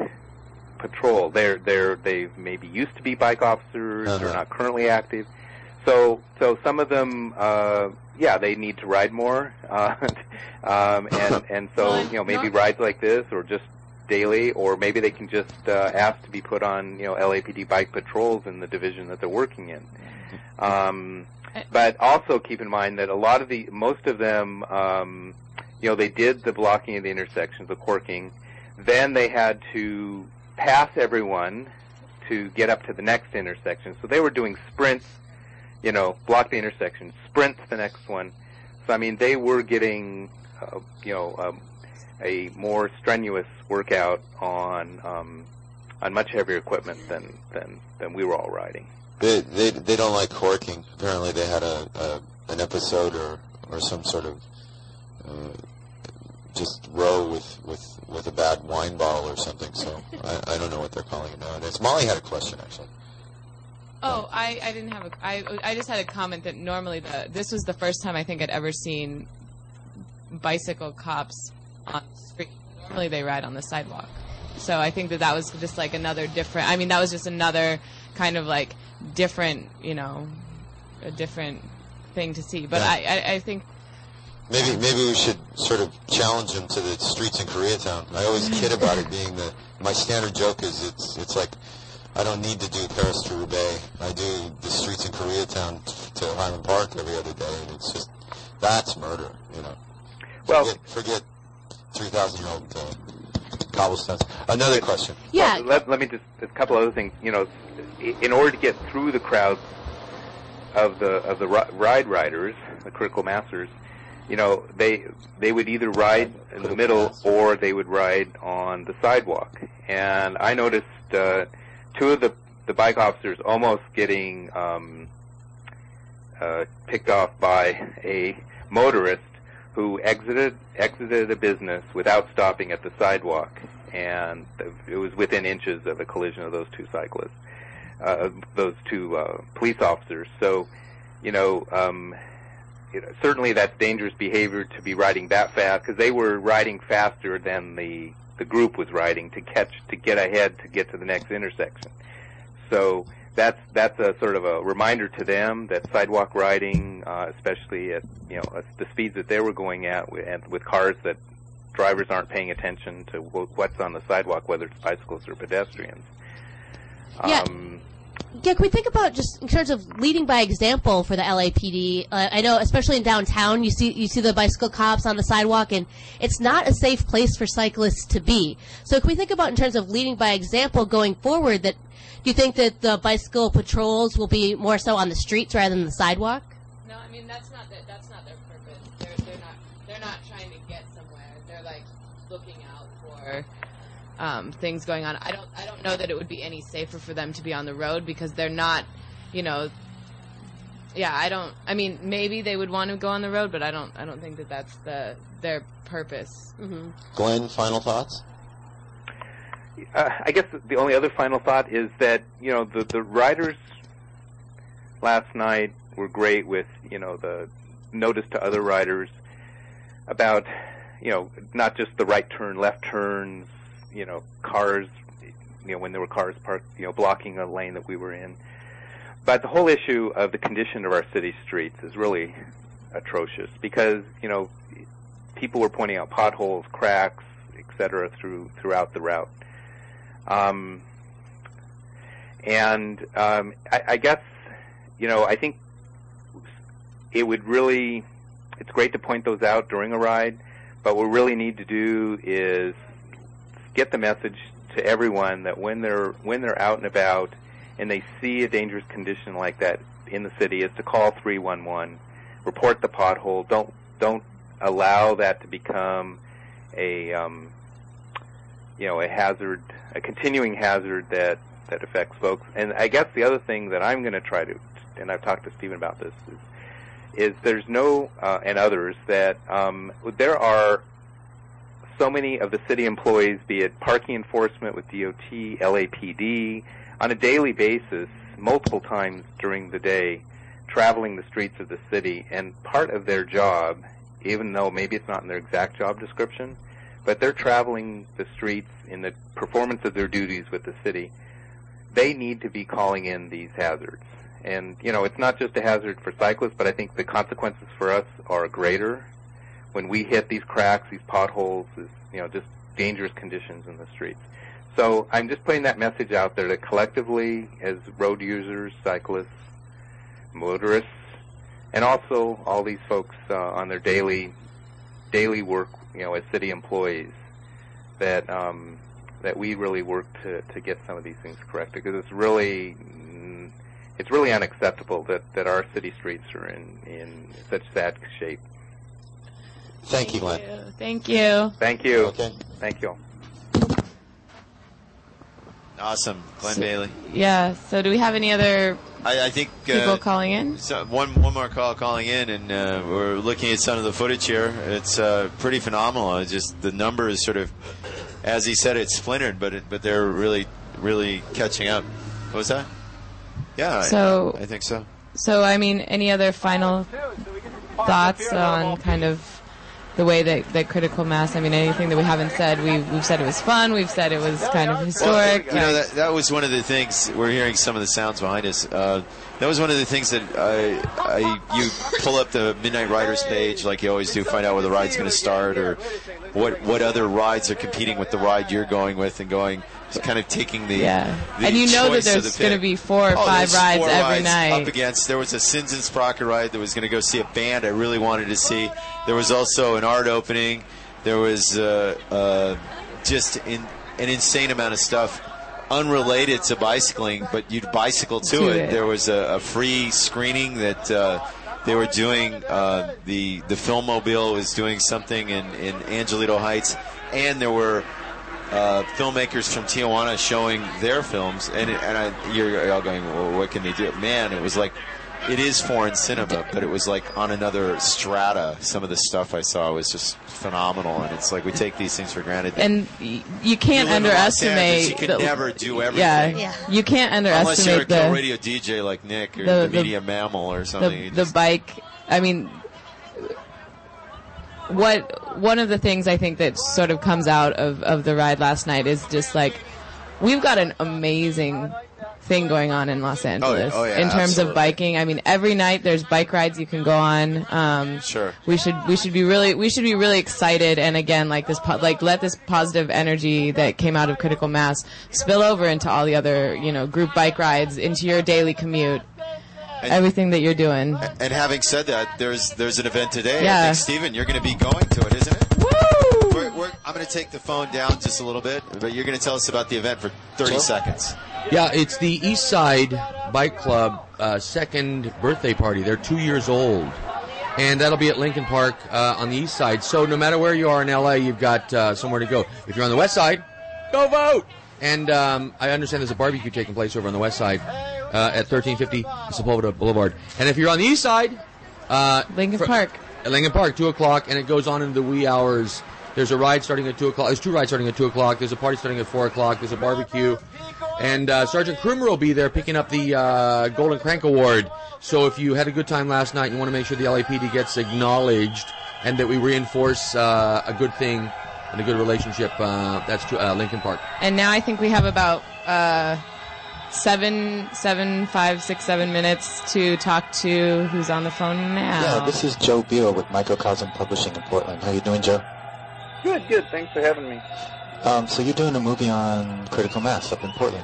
patrol. They're they're they maybe used to be bike officers. They're not currently active. So so some of them, uh, yeah, they need to ride more, uh, um, and and so you know maybe rides like this or just daily, or maybe they can just uh, ask to be put on you know LAPD bike patrols in the division that they're working in. Um, but also keep in mind that a lot of the most of them, um, you know, they did the blocking of the intersections, the corking. Then they had to pass everyone to get up to the next intersection. So they were doing sprints, you know, block the intersection, sprint to the next one. So I mean, they were getting, uh, you know, um, a more strenuous workout on um, on much heavier equipment than than than we were all riding. They, they they don't like corking. Apparently, they had a, a an episode or or some sort of uh, just row with with with a bad wine bottle or something. So I, I don't know what they're calling it nowadays. Molly had a question actually. Oh, I, I didn't have a. I, I just had a comment that normally the this was the first time I think I'd ever seen bicycle cops on the street. Normally they ride on the sidewalk. So I think that that was just like another different. I mean, that was just another kind of like different, you know, a different thing to see. But I, I, I think Maybe maybe we should sort of challenge them to the streets in Koreatown. I always kid about it being the my standard joke is it's it's like I don't need to do Paris to Roubaix. I do the streets in Koreatown to Highland Park every other day, and it's just that's murder, you know. Well, forget, forget three thousand year old uh, cobblestones. Another question. Well, let, let me just a couple other things. You know, in order to get through the crowds of the of the ride riders, the critical masters, you know, they they would either ride in the middle or they would ride on the sidewalk. And I noticed uh, two of the the bike officers almost getting um, uh, picked off by a motorist who exited exited a business without stopping at the sidewalk, and it was within inches of a collision of those two cyclists, uh, those two uh, police officers. So, you know, um, you know, certainly that's dangerous behavior to be riding that fast because they were riding faster than the the group was riding to catch to get ahead to get to the next intersection. So that's that's a sort of a reminder to them that sidewalk riding, uh, especially at you know at the speeds that they were going at, with, and with cars that drivers aren't paying attention to what's on the sidewalk, whether it's bicycles or pedestrians. Yeah. Um, Yeah, can we think about just in terms of leading by example for the LAPD? Uh, I know, especially in downtown, you see you see the bicycle cops on the sidewalk, and it's not a safe place for cyclists to be. So, can we think about in terms of leading by example going forward? That do you think that the bicycle patrols will be more so on the streets rather than the sidewalk? No, I mean that's not the, that's not their purpose. They're they're not they're they're not trying to get somewhere. They're like looking out for um, things going on. I don't I don't know that it would be any safer for them to be on the road because they're not, you know. Yeah, I don't. I mean, maybe they would want to go on the road, but I don't. I don't think that that's the their purpose. Mm-hmm. Glenn, final thoughts? uh, I guess the only other final thought is that you know the the riders last night were great with you know the notice to other riders about you know not just the right turn, left turns, you know cars, you know when there were cars parked, you know blocking a lane that we were in. But the whole issue of the condition of our city streets is really atrocious because you know people were pointing out potholes, cracks, etc. through throughout the route. Um, and um, I, I guess, you know, I think it would really, it's great to point those out during a ride, but what we really need to do is get the message to everyone that when they're when they're out and about and they see a dangerous condition like that in the city, is to call 311, report the pothole. Don't don't allow that to become a um, you know a hazard, a continuing hazard that that affects folks. And I guess the other thing that I'm going to try to, and I've talked to Stephen about this, is, is there's no uh, and others that um, there are so many of the city employees, be it parking enforcement with DOT, LAPD, on a daily basis, multiple times during the day, traveling the streets of the city, and part of their job, even though maybe it's not in their exact job description, but they're traveling the streets in the performance of their duties with the city. They need to be calling in these hazards. And, you know, it's not just a hazard for cyclists, but I think the consequences for us are greater when we hit these cracks, these potholes, is, you know, just dangerous conditions in the streets. So I'm just putting that message out there that collectively, as road users, cyclists, motorists, and also all these folks uh, on their daily daily work, you know, as city employees, that um, that we really work to to get some of these things corrected because it's really it's really unacceptable that that our city streets are in in such sad shape. Thank you, Glenn. Thank you. Thank you. Okay. Thank you. Awesome, Glenn Bailey. Yeah. So, do we have any other I, I think people uh, calling in? So one one more call calling in, and uh, we're looking at some of the footage here. It's uh, pretty phenomenal. It's just the number is sort of, as he said, it's splintered, but it, but they're really really catching up. What was that? Yeah, I- So- I, think so. So, I mean, any other final thoughts on kind of the way that, that critical mass? I mean, anything that we haven't said? We've, we've said it was fun. We've said it was kind of historic. You know, that, that was one of the things. We're hearing some of the sounds behind us. Uh, that was one of the things that I, I, you pull up the Midnight Riders page like you always do, find out where the ride's going to start or what what other rides are competing with the ride you're going with, and going just kind of taking the Yeah. the And you know that there's the gonna be four or Oh, five rides every rides night. Up against there was a Sins and Sprocket ride that was going to go see a band I really wanted to see. There was also an art opening. There was uh, uh, just in, an insane amount of stuff unrelated to bicycling, but you'd bicycle to, To it. it. There was a, a free screening that uh, they were doing. Uh, the the Filmmobile was doing something in, in Angelino Heights, and there were uh, filmmakers from Tijuana showing their films, and it, and I, you're all going, well, what can they do? Man, it was like it is foreign cinema, but it was like on another strata. Some of the stuff I saw was just phenomenal, and it's like we take these things for granted. And you can't You live in Los underestimate. You can the- never do everything. Yeah, you can't Unless you're a the radio DJ like Nick or the- the, the- media mammal or something. the, You the bike. I mean, what one of the things I think that sort of comes out of of the ride last night is just like we've got an amazing thing going on in Los Angeles oh yeah, in terms absolutely. of biking. I mean, every night there's bike rides you can go on. Um, Sure. we should we should be really we should be really excited and again like this po- like let this positive energy that came out of critical mass spill over into all the other you know group bike rides into your daily commute everything that you're doing And having said that, there's there's an event today. I Yeah. think Steven, you're going to be going to it, isn't it? Woo! We're, we're, I'm going to take the phone down just a little bit, but you're going to tell us about the event for 30 seconds. Yeah, it's the East Side Bike Club uh, second birthday party. They're two years old, and that'll be at Lincoln Park uh, on the east side. So no matter where you are in LA, you've got uh, somewhere to go. If you're on the west side, go vote. And um, I understand there's a barbecue taking place over on the west side uh, at 1350 Sepulveda Boulevard. And if you're on the east side, uh, Lincoln Park. At Lincoln Park, two o'clock, and it goes on into the wee hours. There's a ride starting at two o'clock. There's two rides starting at two o'clock. There's a party starting at four o'clock. There's a barbecue, and uh, Sergeant Krumer will be there picking up the uh, Golden Crank Award. So if you had a good time last night, and you want to make sure the LAPD gets acknowledged, and that we reinforce uh, a good thing and a good relationship. Uh, that's to, uh, Lincoln Park. And now I think we have about uh, seven, seven, five, six, seven minutes to talk to who's on the phone now. Yeah, this is Joe Biel with Microcosm Publishing in Portland. How are you doing, Joe? Good, good. Thanks for having me. Um, so you're doing a movie on critical mass up in Portland.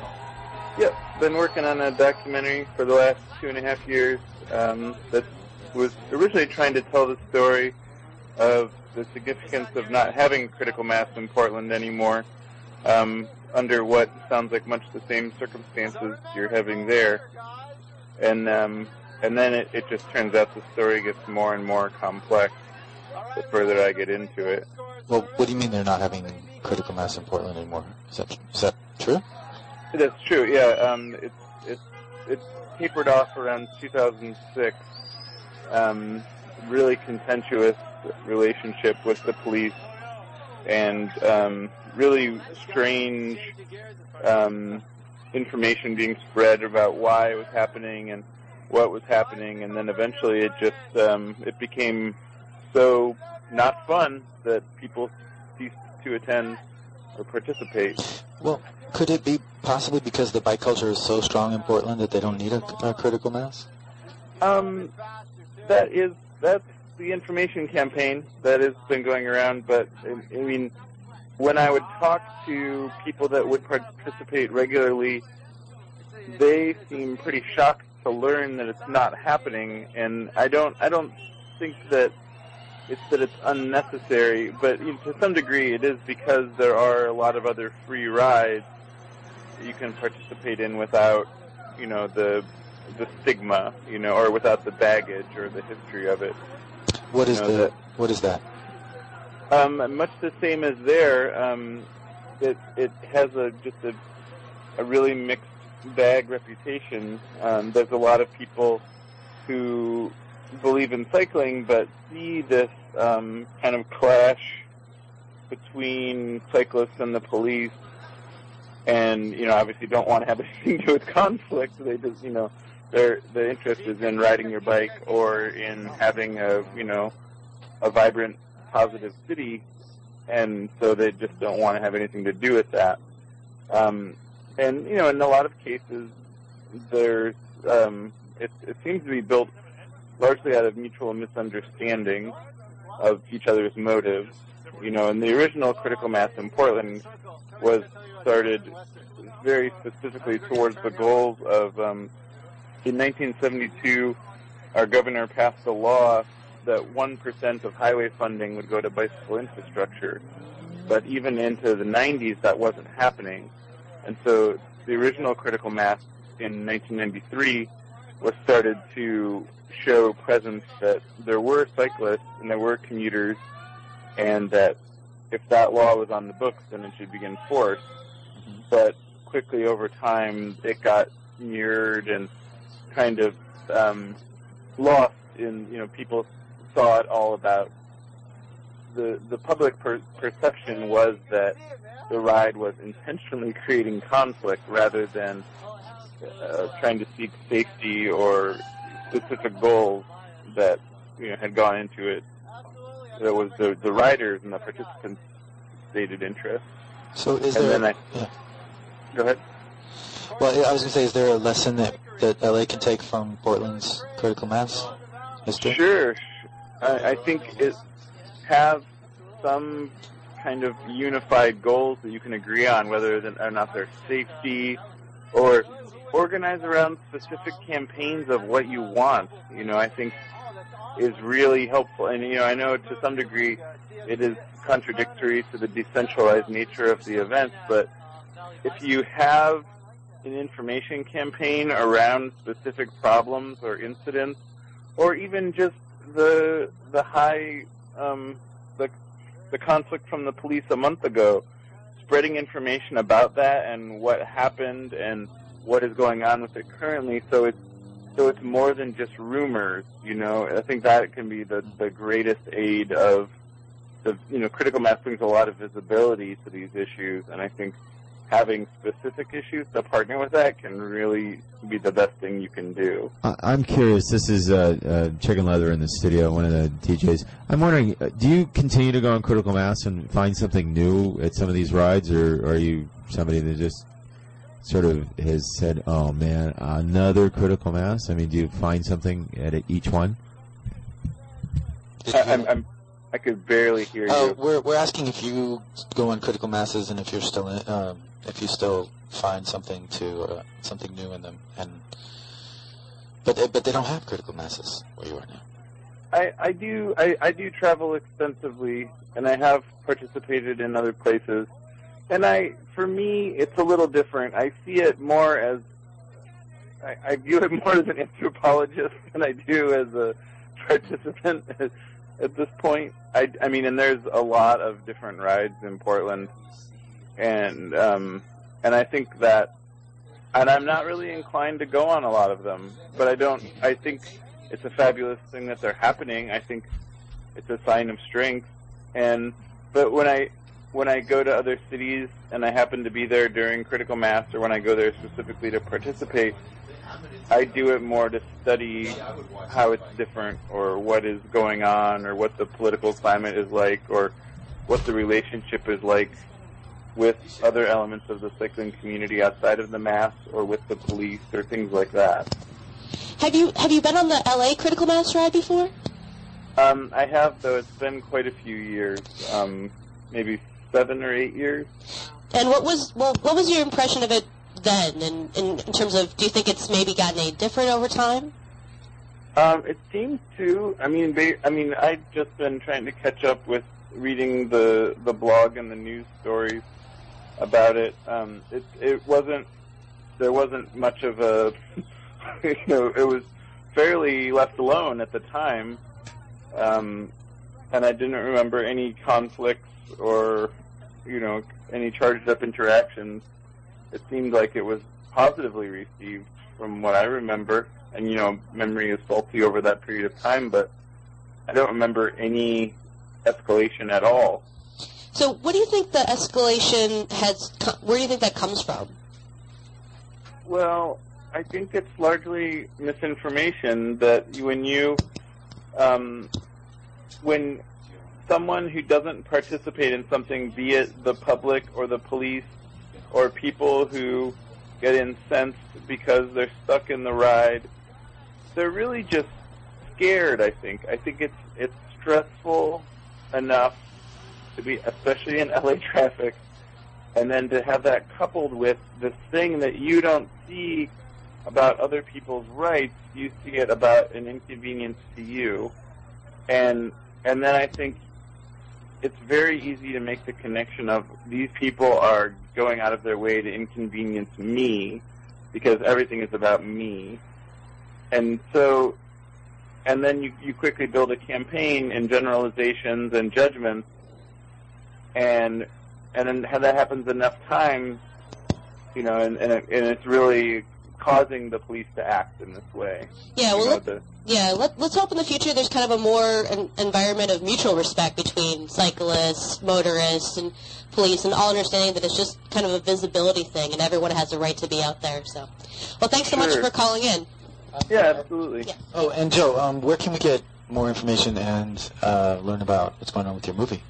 Yep, been working on a documentary for the last two and a half years um, that was originally trying to tell the story of the significance of not having critical mass in Portland anymore um, under what sounds like much the same circumstances you're having there. And um, and then it, it just turns out the story gets more and more complex the further I get into it. Well, what do you mean they're not having critical mass in Portland anymore? Is that is that true? That's true. Yeah, um, it's it's tapered off around 2006. Um, really contentious relationship with the police, and um, really strange um, information being spread about why it was happening and what was happening, and then eventually it just um, it became so not fun that people cease to attend or participate. Well, could it be possibly because the bike culture is so strong in Portland that they don't need a, a critical mass? Um, that is that's the information campaign that has been going around. But I mean, when I would talk to people that would participate regularly, they seem pretty shocked to learn that it's not happening. And I don't I don't think that it's that it's unnecessary, but you know, to some degree it is because there are a lot of other free rides that you can participate in without, you know, the the stigma, you know, or without the baggage or the history of it. What is You know, the that- what is that? Um, much the same as there, um, it it has a just a a really mixed bag reputation. Um, there's a lot of people who believe in cycling, but see this um, kind of clash between cyclists and the police, and you know, obviously don't want to have anything to do with conflict. They just, you know, their their interest is in riding your bike or in having a, you know, a vibrant, positive city, and so they just don't want to have anything to do with that. Um, and you know, in a lot of cases, there's um, it, it seems to be built largely out of mutual misunderstanding of each other's motives. You know, and the original critical mass in Portland was started very specifically towards the goals of. Um, in 1972, our governor passed a law that 1% of highway funding would go to bicycle infrastructure. But even into the 90s, that wasn't happening. And so the original critical mass in 1993 was started to show presence that there were cyclists and there were commuters and that if that law was on the books, then it should be enforced. But quickly over time, it got mirrored and kind of um, lost in, you know, people saw it all about the the public per- perception was that the ride was intentionally creating conflict rather than uh, trying to seek safety or specific goals that you know had gone into it. That was the the riders and the participants' stated interest. So is and there? then I yeah. go ahead. Well, I was going to say, is there a lesson that that LA can take from Portland's critical mass history? Sure. I, I think it have some kind of unified goals that you can agree on, whether or not they're safety or organize around specific campaigns of what you want. You know, I think is really helpful. And you know, I know to some degree it is contradictory to the decentralized nature of the event, but if you have an information campaign around specific problems or incidents, or even just the the high um, the the conflict from the police a month ago, spreading information about that and what happened and what is going on with it currently. So it's so it's more than just rumors. You know, I think that can be the the greatest aid of the you know critical mass brings a lot of visibility to these issues, and I think having specific issues to partner with that can really be the best thing you can do. I'm curious. This is uh, uh, Chicken Leather in the studio, one of the DJs. I'm wondering, uh, do you continue to go on Critical Mass and find something new at some of these rides, or are you somebody that just sort of has said, "Oh man, another Critical Mass"? I mean, do you find something at each one? I, I'm, I'm I could barely hear Uh, you. we're we're asking if you go on critical masses and if you're still in, um, if you still find something to uh, something new in them, and but they, but they don't have critical masses where you are now. I, I do I, I do travel extensively and I have participated in other places. And I for me it's a little different. I see it more as I, I view it more as an anthropologist than I do as a participant at, at this point. I, I mean and there's a lot of different rides in Portland and um and I think that and I'm not really inclined to go on a lot of them, but I don't I think it's a fabulous thing that they're happening. I think it's a sign of strength. And but when I when I go to other cities and I happen to be there during critical mass or when I go there specifically to participate, I do it more to study how it's different or what is going on or what the political climate is like or what the relationship is like with other elements of the cycling community outside of the mass or with the police or things like that. Have you have you been on the LA Critical Mass ride before? Um, I have, though it's been quite a few years, um, maybe seven or eight years. And what was well, what was your impression of it then? And in, in terms of, do you think it's maybe gotten any different over time? Um, it seems to. I mean, they, I mean, I've just been trying to catch up with reading the the blog and the news stories about it. Um, it it wasn't. There wasn't much of a. you know, it was fairly left alone at the time, um, and I didn't remember any conflicts or, you know, any charged up interactions. It seemed like it was positively received from what I remember, and you know, memory is faulty over that period of time, but I don't remember any escalation at all. So, what do you think the escalation has? Where do you think that comes from? Well, I think it's largely misinformation that when you, um, when someone who doesn't participate in something, be it the public or the police or people who get incensed because they're stuck in the ride, they're really just scared. I think. I think it's it's stressful enough to be, especially in LA traffic, and then to have that coupled with this thing that you don't see about other people's rights, you see it about an inconvenience to you, and and then I think it's very easy to make the connection of these people are going out of their way to inconvenience me because everything is about me, and so and then you, you quickly build a campaign in generalizations and judgments. And and then that happens enough times, you know, and and, it, and it's really causing the police to act in this way. Yeah, well, let, the- yeah. Let, let's hope in the future there's kind of a more an environment of mutual respect between cyclists, motorists, and police, and all understanding that it's just kind of a visibility thing, and everyone has a right to be out there. So, well, thanks so much for calling in. yeah, absolutely. Oh, and Joe, um, where can we get more information and uh, learn about what's going on with your movie?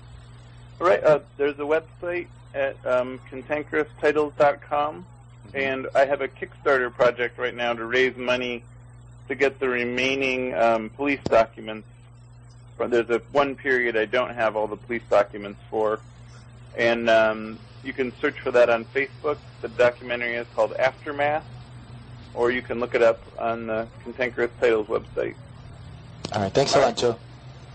All right, uh, there's a website at um, cantankeroustitles.com, and I have a Kickstarter project right now to raise money to get the remaining um, police documents. There's a one period I don't have all the police documents for, and um, you can search for that on Facebook. The documentary is called Aftermath, or you can look it up on the Cantankerous Titles website. All right, thanks a lot, Joe.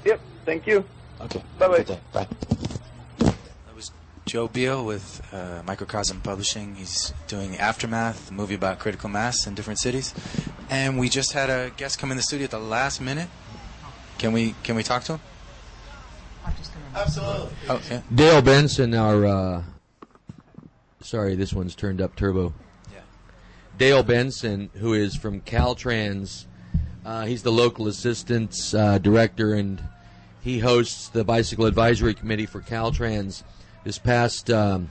Yep, thank you. Okay. Bye-bye. Bye. That was Joe Biel with uh, Microcosm Publishing. He's doing Aftermath, a movie about critical mass in different cities. And we just had a guest come in the studio at the last minute. Can we can we talk to him? Absolutely. Oh yeah. Dale Benson, our uh, sorry, this one's turned up turbo. Yeah. Dale Benson, who is from Caltrans, uh, he's the local assistance uh, director, and he hosts the bicycle advisory committee for Caltrans. This past um,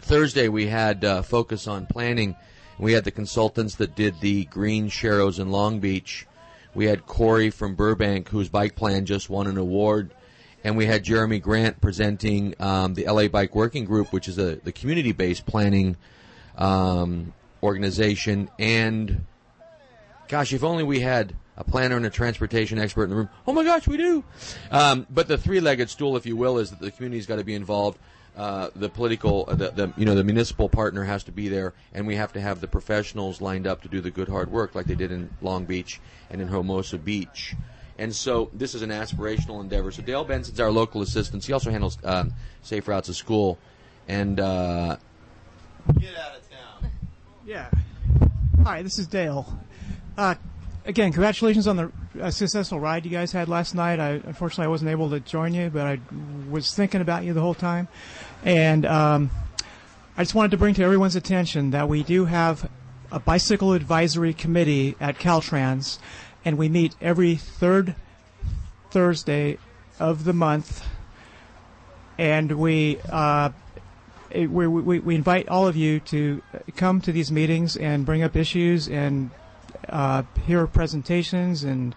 Thursday, we had uh, focus on planning. We had the consultants that did the green sharrows in Long Beach. We had Corey from Burbank, whose bike plan just won an award and we had Jeremy Grant presenting um, the LA Bike Working Group, which is a the community-based planning um, organization. And gosh, if only we had a planner and a transportation expert in the room. Oh my gosh, we do. Um, but the three-legged stool, if you will, is that the community's got to be involved. Uh, the political, uh, the, the you know the municipal partner has to be there, and we have to have the professionals lined up to do the good hard work, like they did in Long Beach and in Hermosa Beach. And so this is an aspirational endeavor. So Dale Benson's our local assistant. He also handles um, safe routes to school. And uh, get out of town. Yeah. Hi, this is Dale. Uh, again, congratulations on the uh, successful ride you guys had last night. I unfortunately I wasn't able to join you, but I was thinking about you the whole time, and um, I just wanted to bring to everyone's attention that we do have a bicycle advisory committee at Caltrans, and we meet every third Thursday of the month, and we. Uh, we, we, we invite all of you to come to these meetings and bring up issues and uh, hear presentations and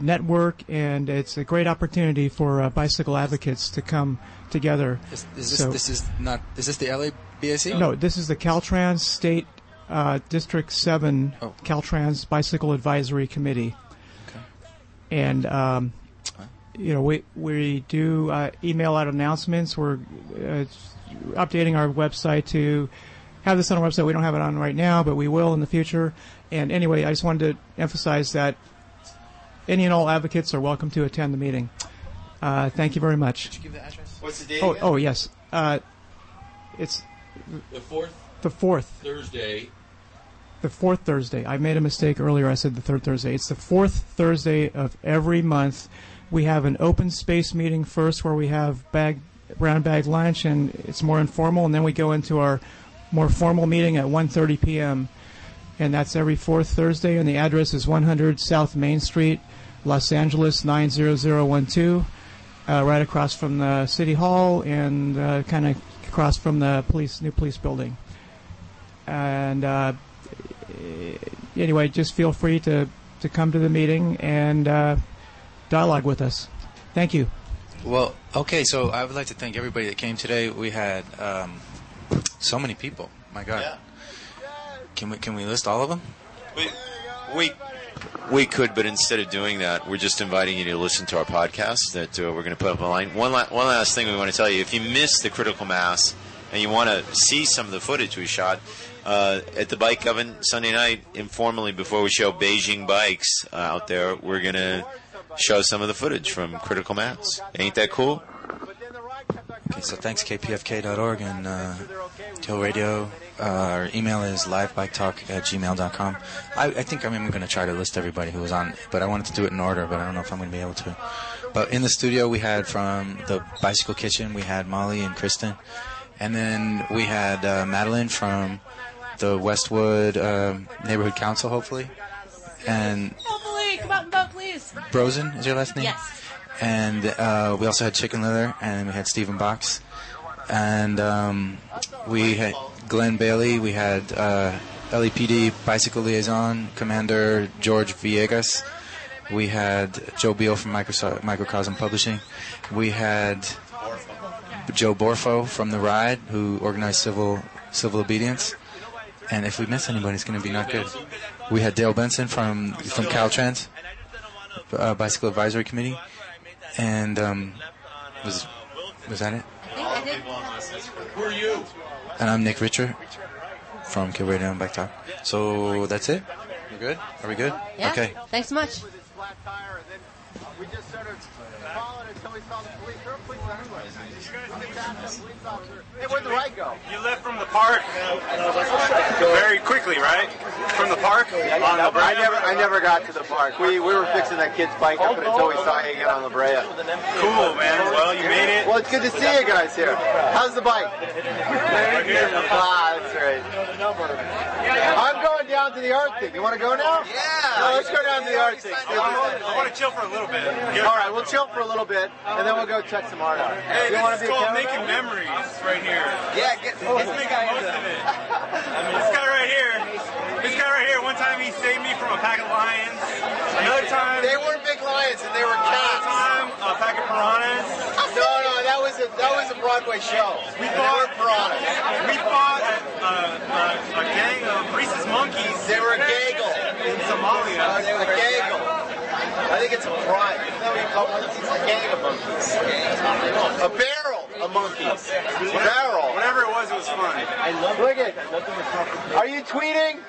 network, and it's a great opportunity for uh, bicycle advocates to come together. Is, is this So- this is not is this the LABAC? no, this is the Caltrans State uh, District 7 Oh. Caltrans Bicycle Advisory Committee. And, um, you know, we, we do uh, email out announcements. We're uh, updating our website to have this on our website. We don't have it on right now, but we will in the future. And anyway, I just wanted to emphasize that any and all advocates are welcome to attend the meeting. Uh, thank you very much. Did you give the address? What's the date Oh, again? oh yes. Uh, it's the fourth the fourth. Thursday. The fourth Thursday. I made a mistake earlier. I said the third Thursday. It's the fourth Thursday of every month. We have an open space meeting first, where we have bag brown bag lunch, and it's more informal, and then we go into our more formal meeting at 1:30 p.m. And that's every fourth Thursday. And the address is 100 South Main Street, Los Angeles 90012, uh, right across from the city hall, and uh, kind of across from the police new police building. And uh, anyway, just feel free to, to come to the meeting and uh, dialogue with us. Thank you. Well, okay. So I would like to thank everybody that came today. We had um, so many people. My God. Can we can we list all of them? We, we we could, but instead of doing that, we're just inviting you to listen to our podcast that uh, we're going to put up online. One, la- one last thing we want to tell you: if you missed the critical mass and you want to see some of the footage we shot uh, at the Bike Oven Sunday night, informally before we show Beijing bikes uh, out there, we're going to show some of the footage from critical mass. Ain't that cool? Okay, so thanks kpfk.org and uh, Kill Radio. Uh, our email is livebiketalk at gmail.com. I, I think I'm going to try to list everybody who was on, but I wanted to do it in order, but I don't know if I'm going to be able to. But in the studio, we had from the Bicycle Kitchen, we had Molly and Kristen. And then we had uh, Madeline from the Westwood um Neighborhood Council, hopefully. And Hopefully, come out and vote, please. Brozen is your last name? Yes. And uh, we also had Chicken Leather, and we had Stephen Box, and um, we had Glenn Bailey. We had uh, LAPD Bicycle Liaison Commander George Villegas. We had Joe Biel from Microsoft, Microcosm Publishing. We had Joe Borfo from the Ride, who organized civil civil obedience. And if we miss anybody, it's going to be not good. We had Dale Benson from from Caltrans, uh, Bicycle Advisory Committee, and um, was was that it? Who are you? And I'm Nick Richer from Kill Radio and Bike Talk. So that's it. We're good. Are we good? Yeah. Okay. Thanks so much. flat tire, and then we just started following until we saw the police. There were police everywhere. Police officer. Hey, where'd the ride go? You left from the park very quickly, right? From the park on La Brea? I never, I never got to the park. We, we were fixing that kid's bike up until we saw you again on La Brea. Cool, man. Well, you made it. Well, it's good to see you guys here. How's the bike? Right here. Ah, that's right. I'm going down to the Arctic. You want to go now? Yeah. let's go down to the Arctic. I want to chill for a little bit. All right, we'll chill for a little bit, and then we'll go check some art out. Hey, you this want is to be a called making memories right here. Yeah, get, Let's make the most of it. This guy right here, this guy right here, one time he saved me from a pack of lions. Another time, They weren't big lions, and they were cats. another time, a pack of piranhas. No, no, that was a that was a Broadway show. We fought piranhas. We fought a, a, a gang of rhesus monkeys. They were a gaggle. in Somalia. Uh, they were a gaggle. I think it's a pride. Isn't you call it? It's a gang of monkeys. A barrel of monkeys. A barrel. Whatever it was, it was fun. Look at. Are you tweeting?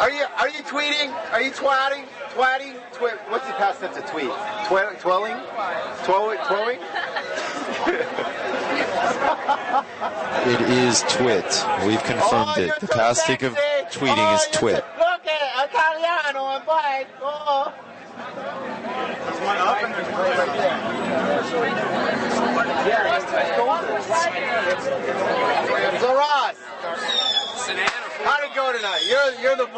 Are you are you tweeting? Are you twatting? Twatting? Twi- what's the past tense of tweet? Twi- twelling? Twirling? Twirling? It is twit. We've confirmed oh, it. The past tense of tweeting is oh, twit. Look at it, Italiano on bike. Oh. There's one up and there's one right there. Yeah, let's go on. So how'd it go tonight? You're you're the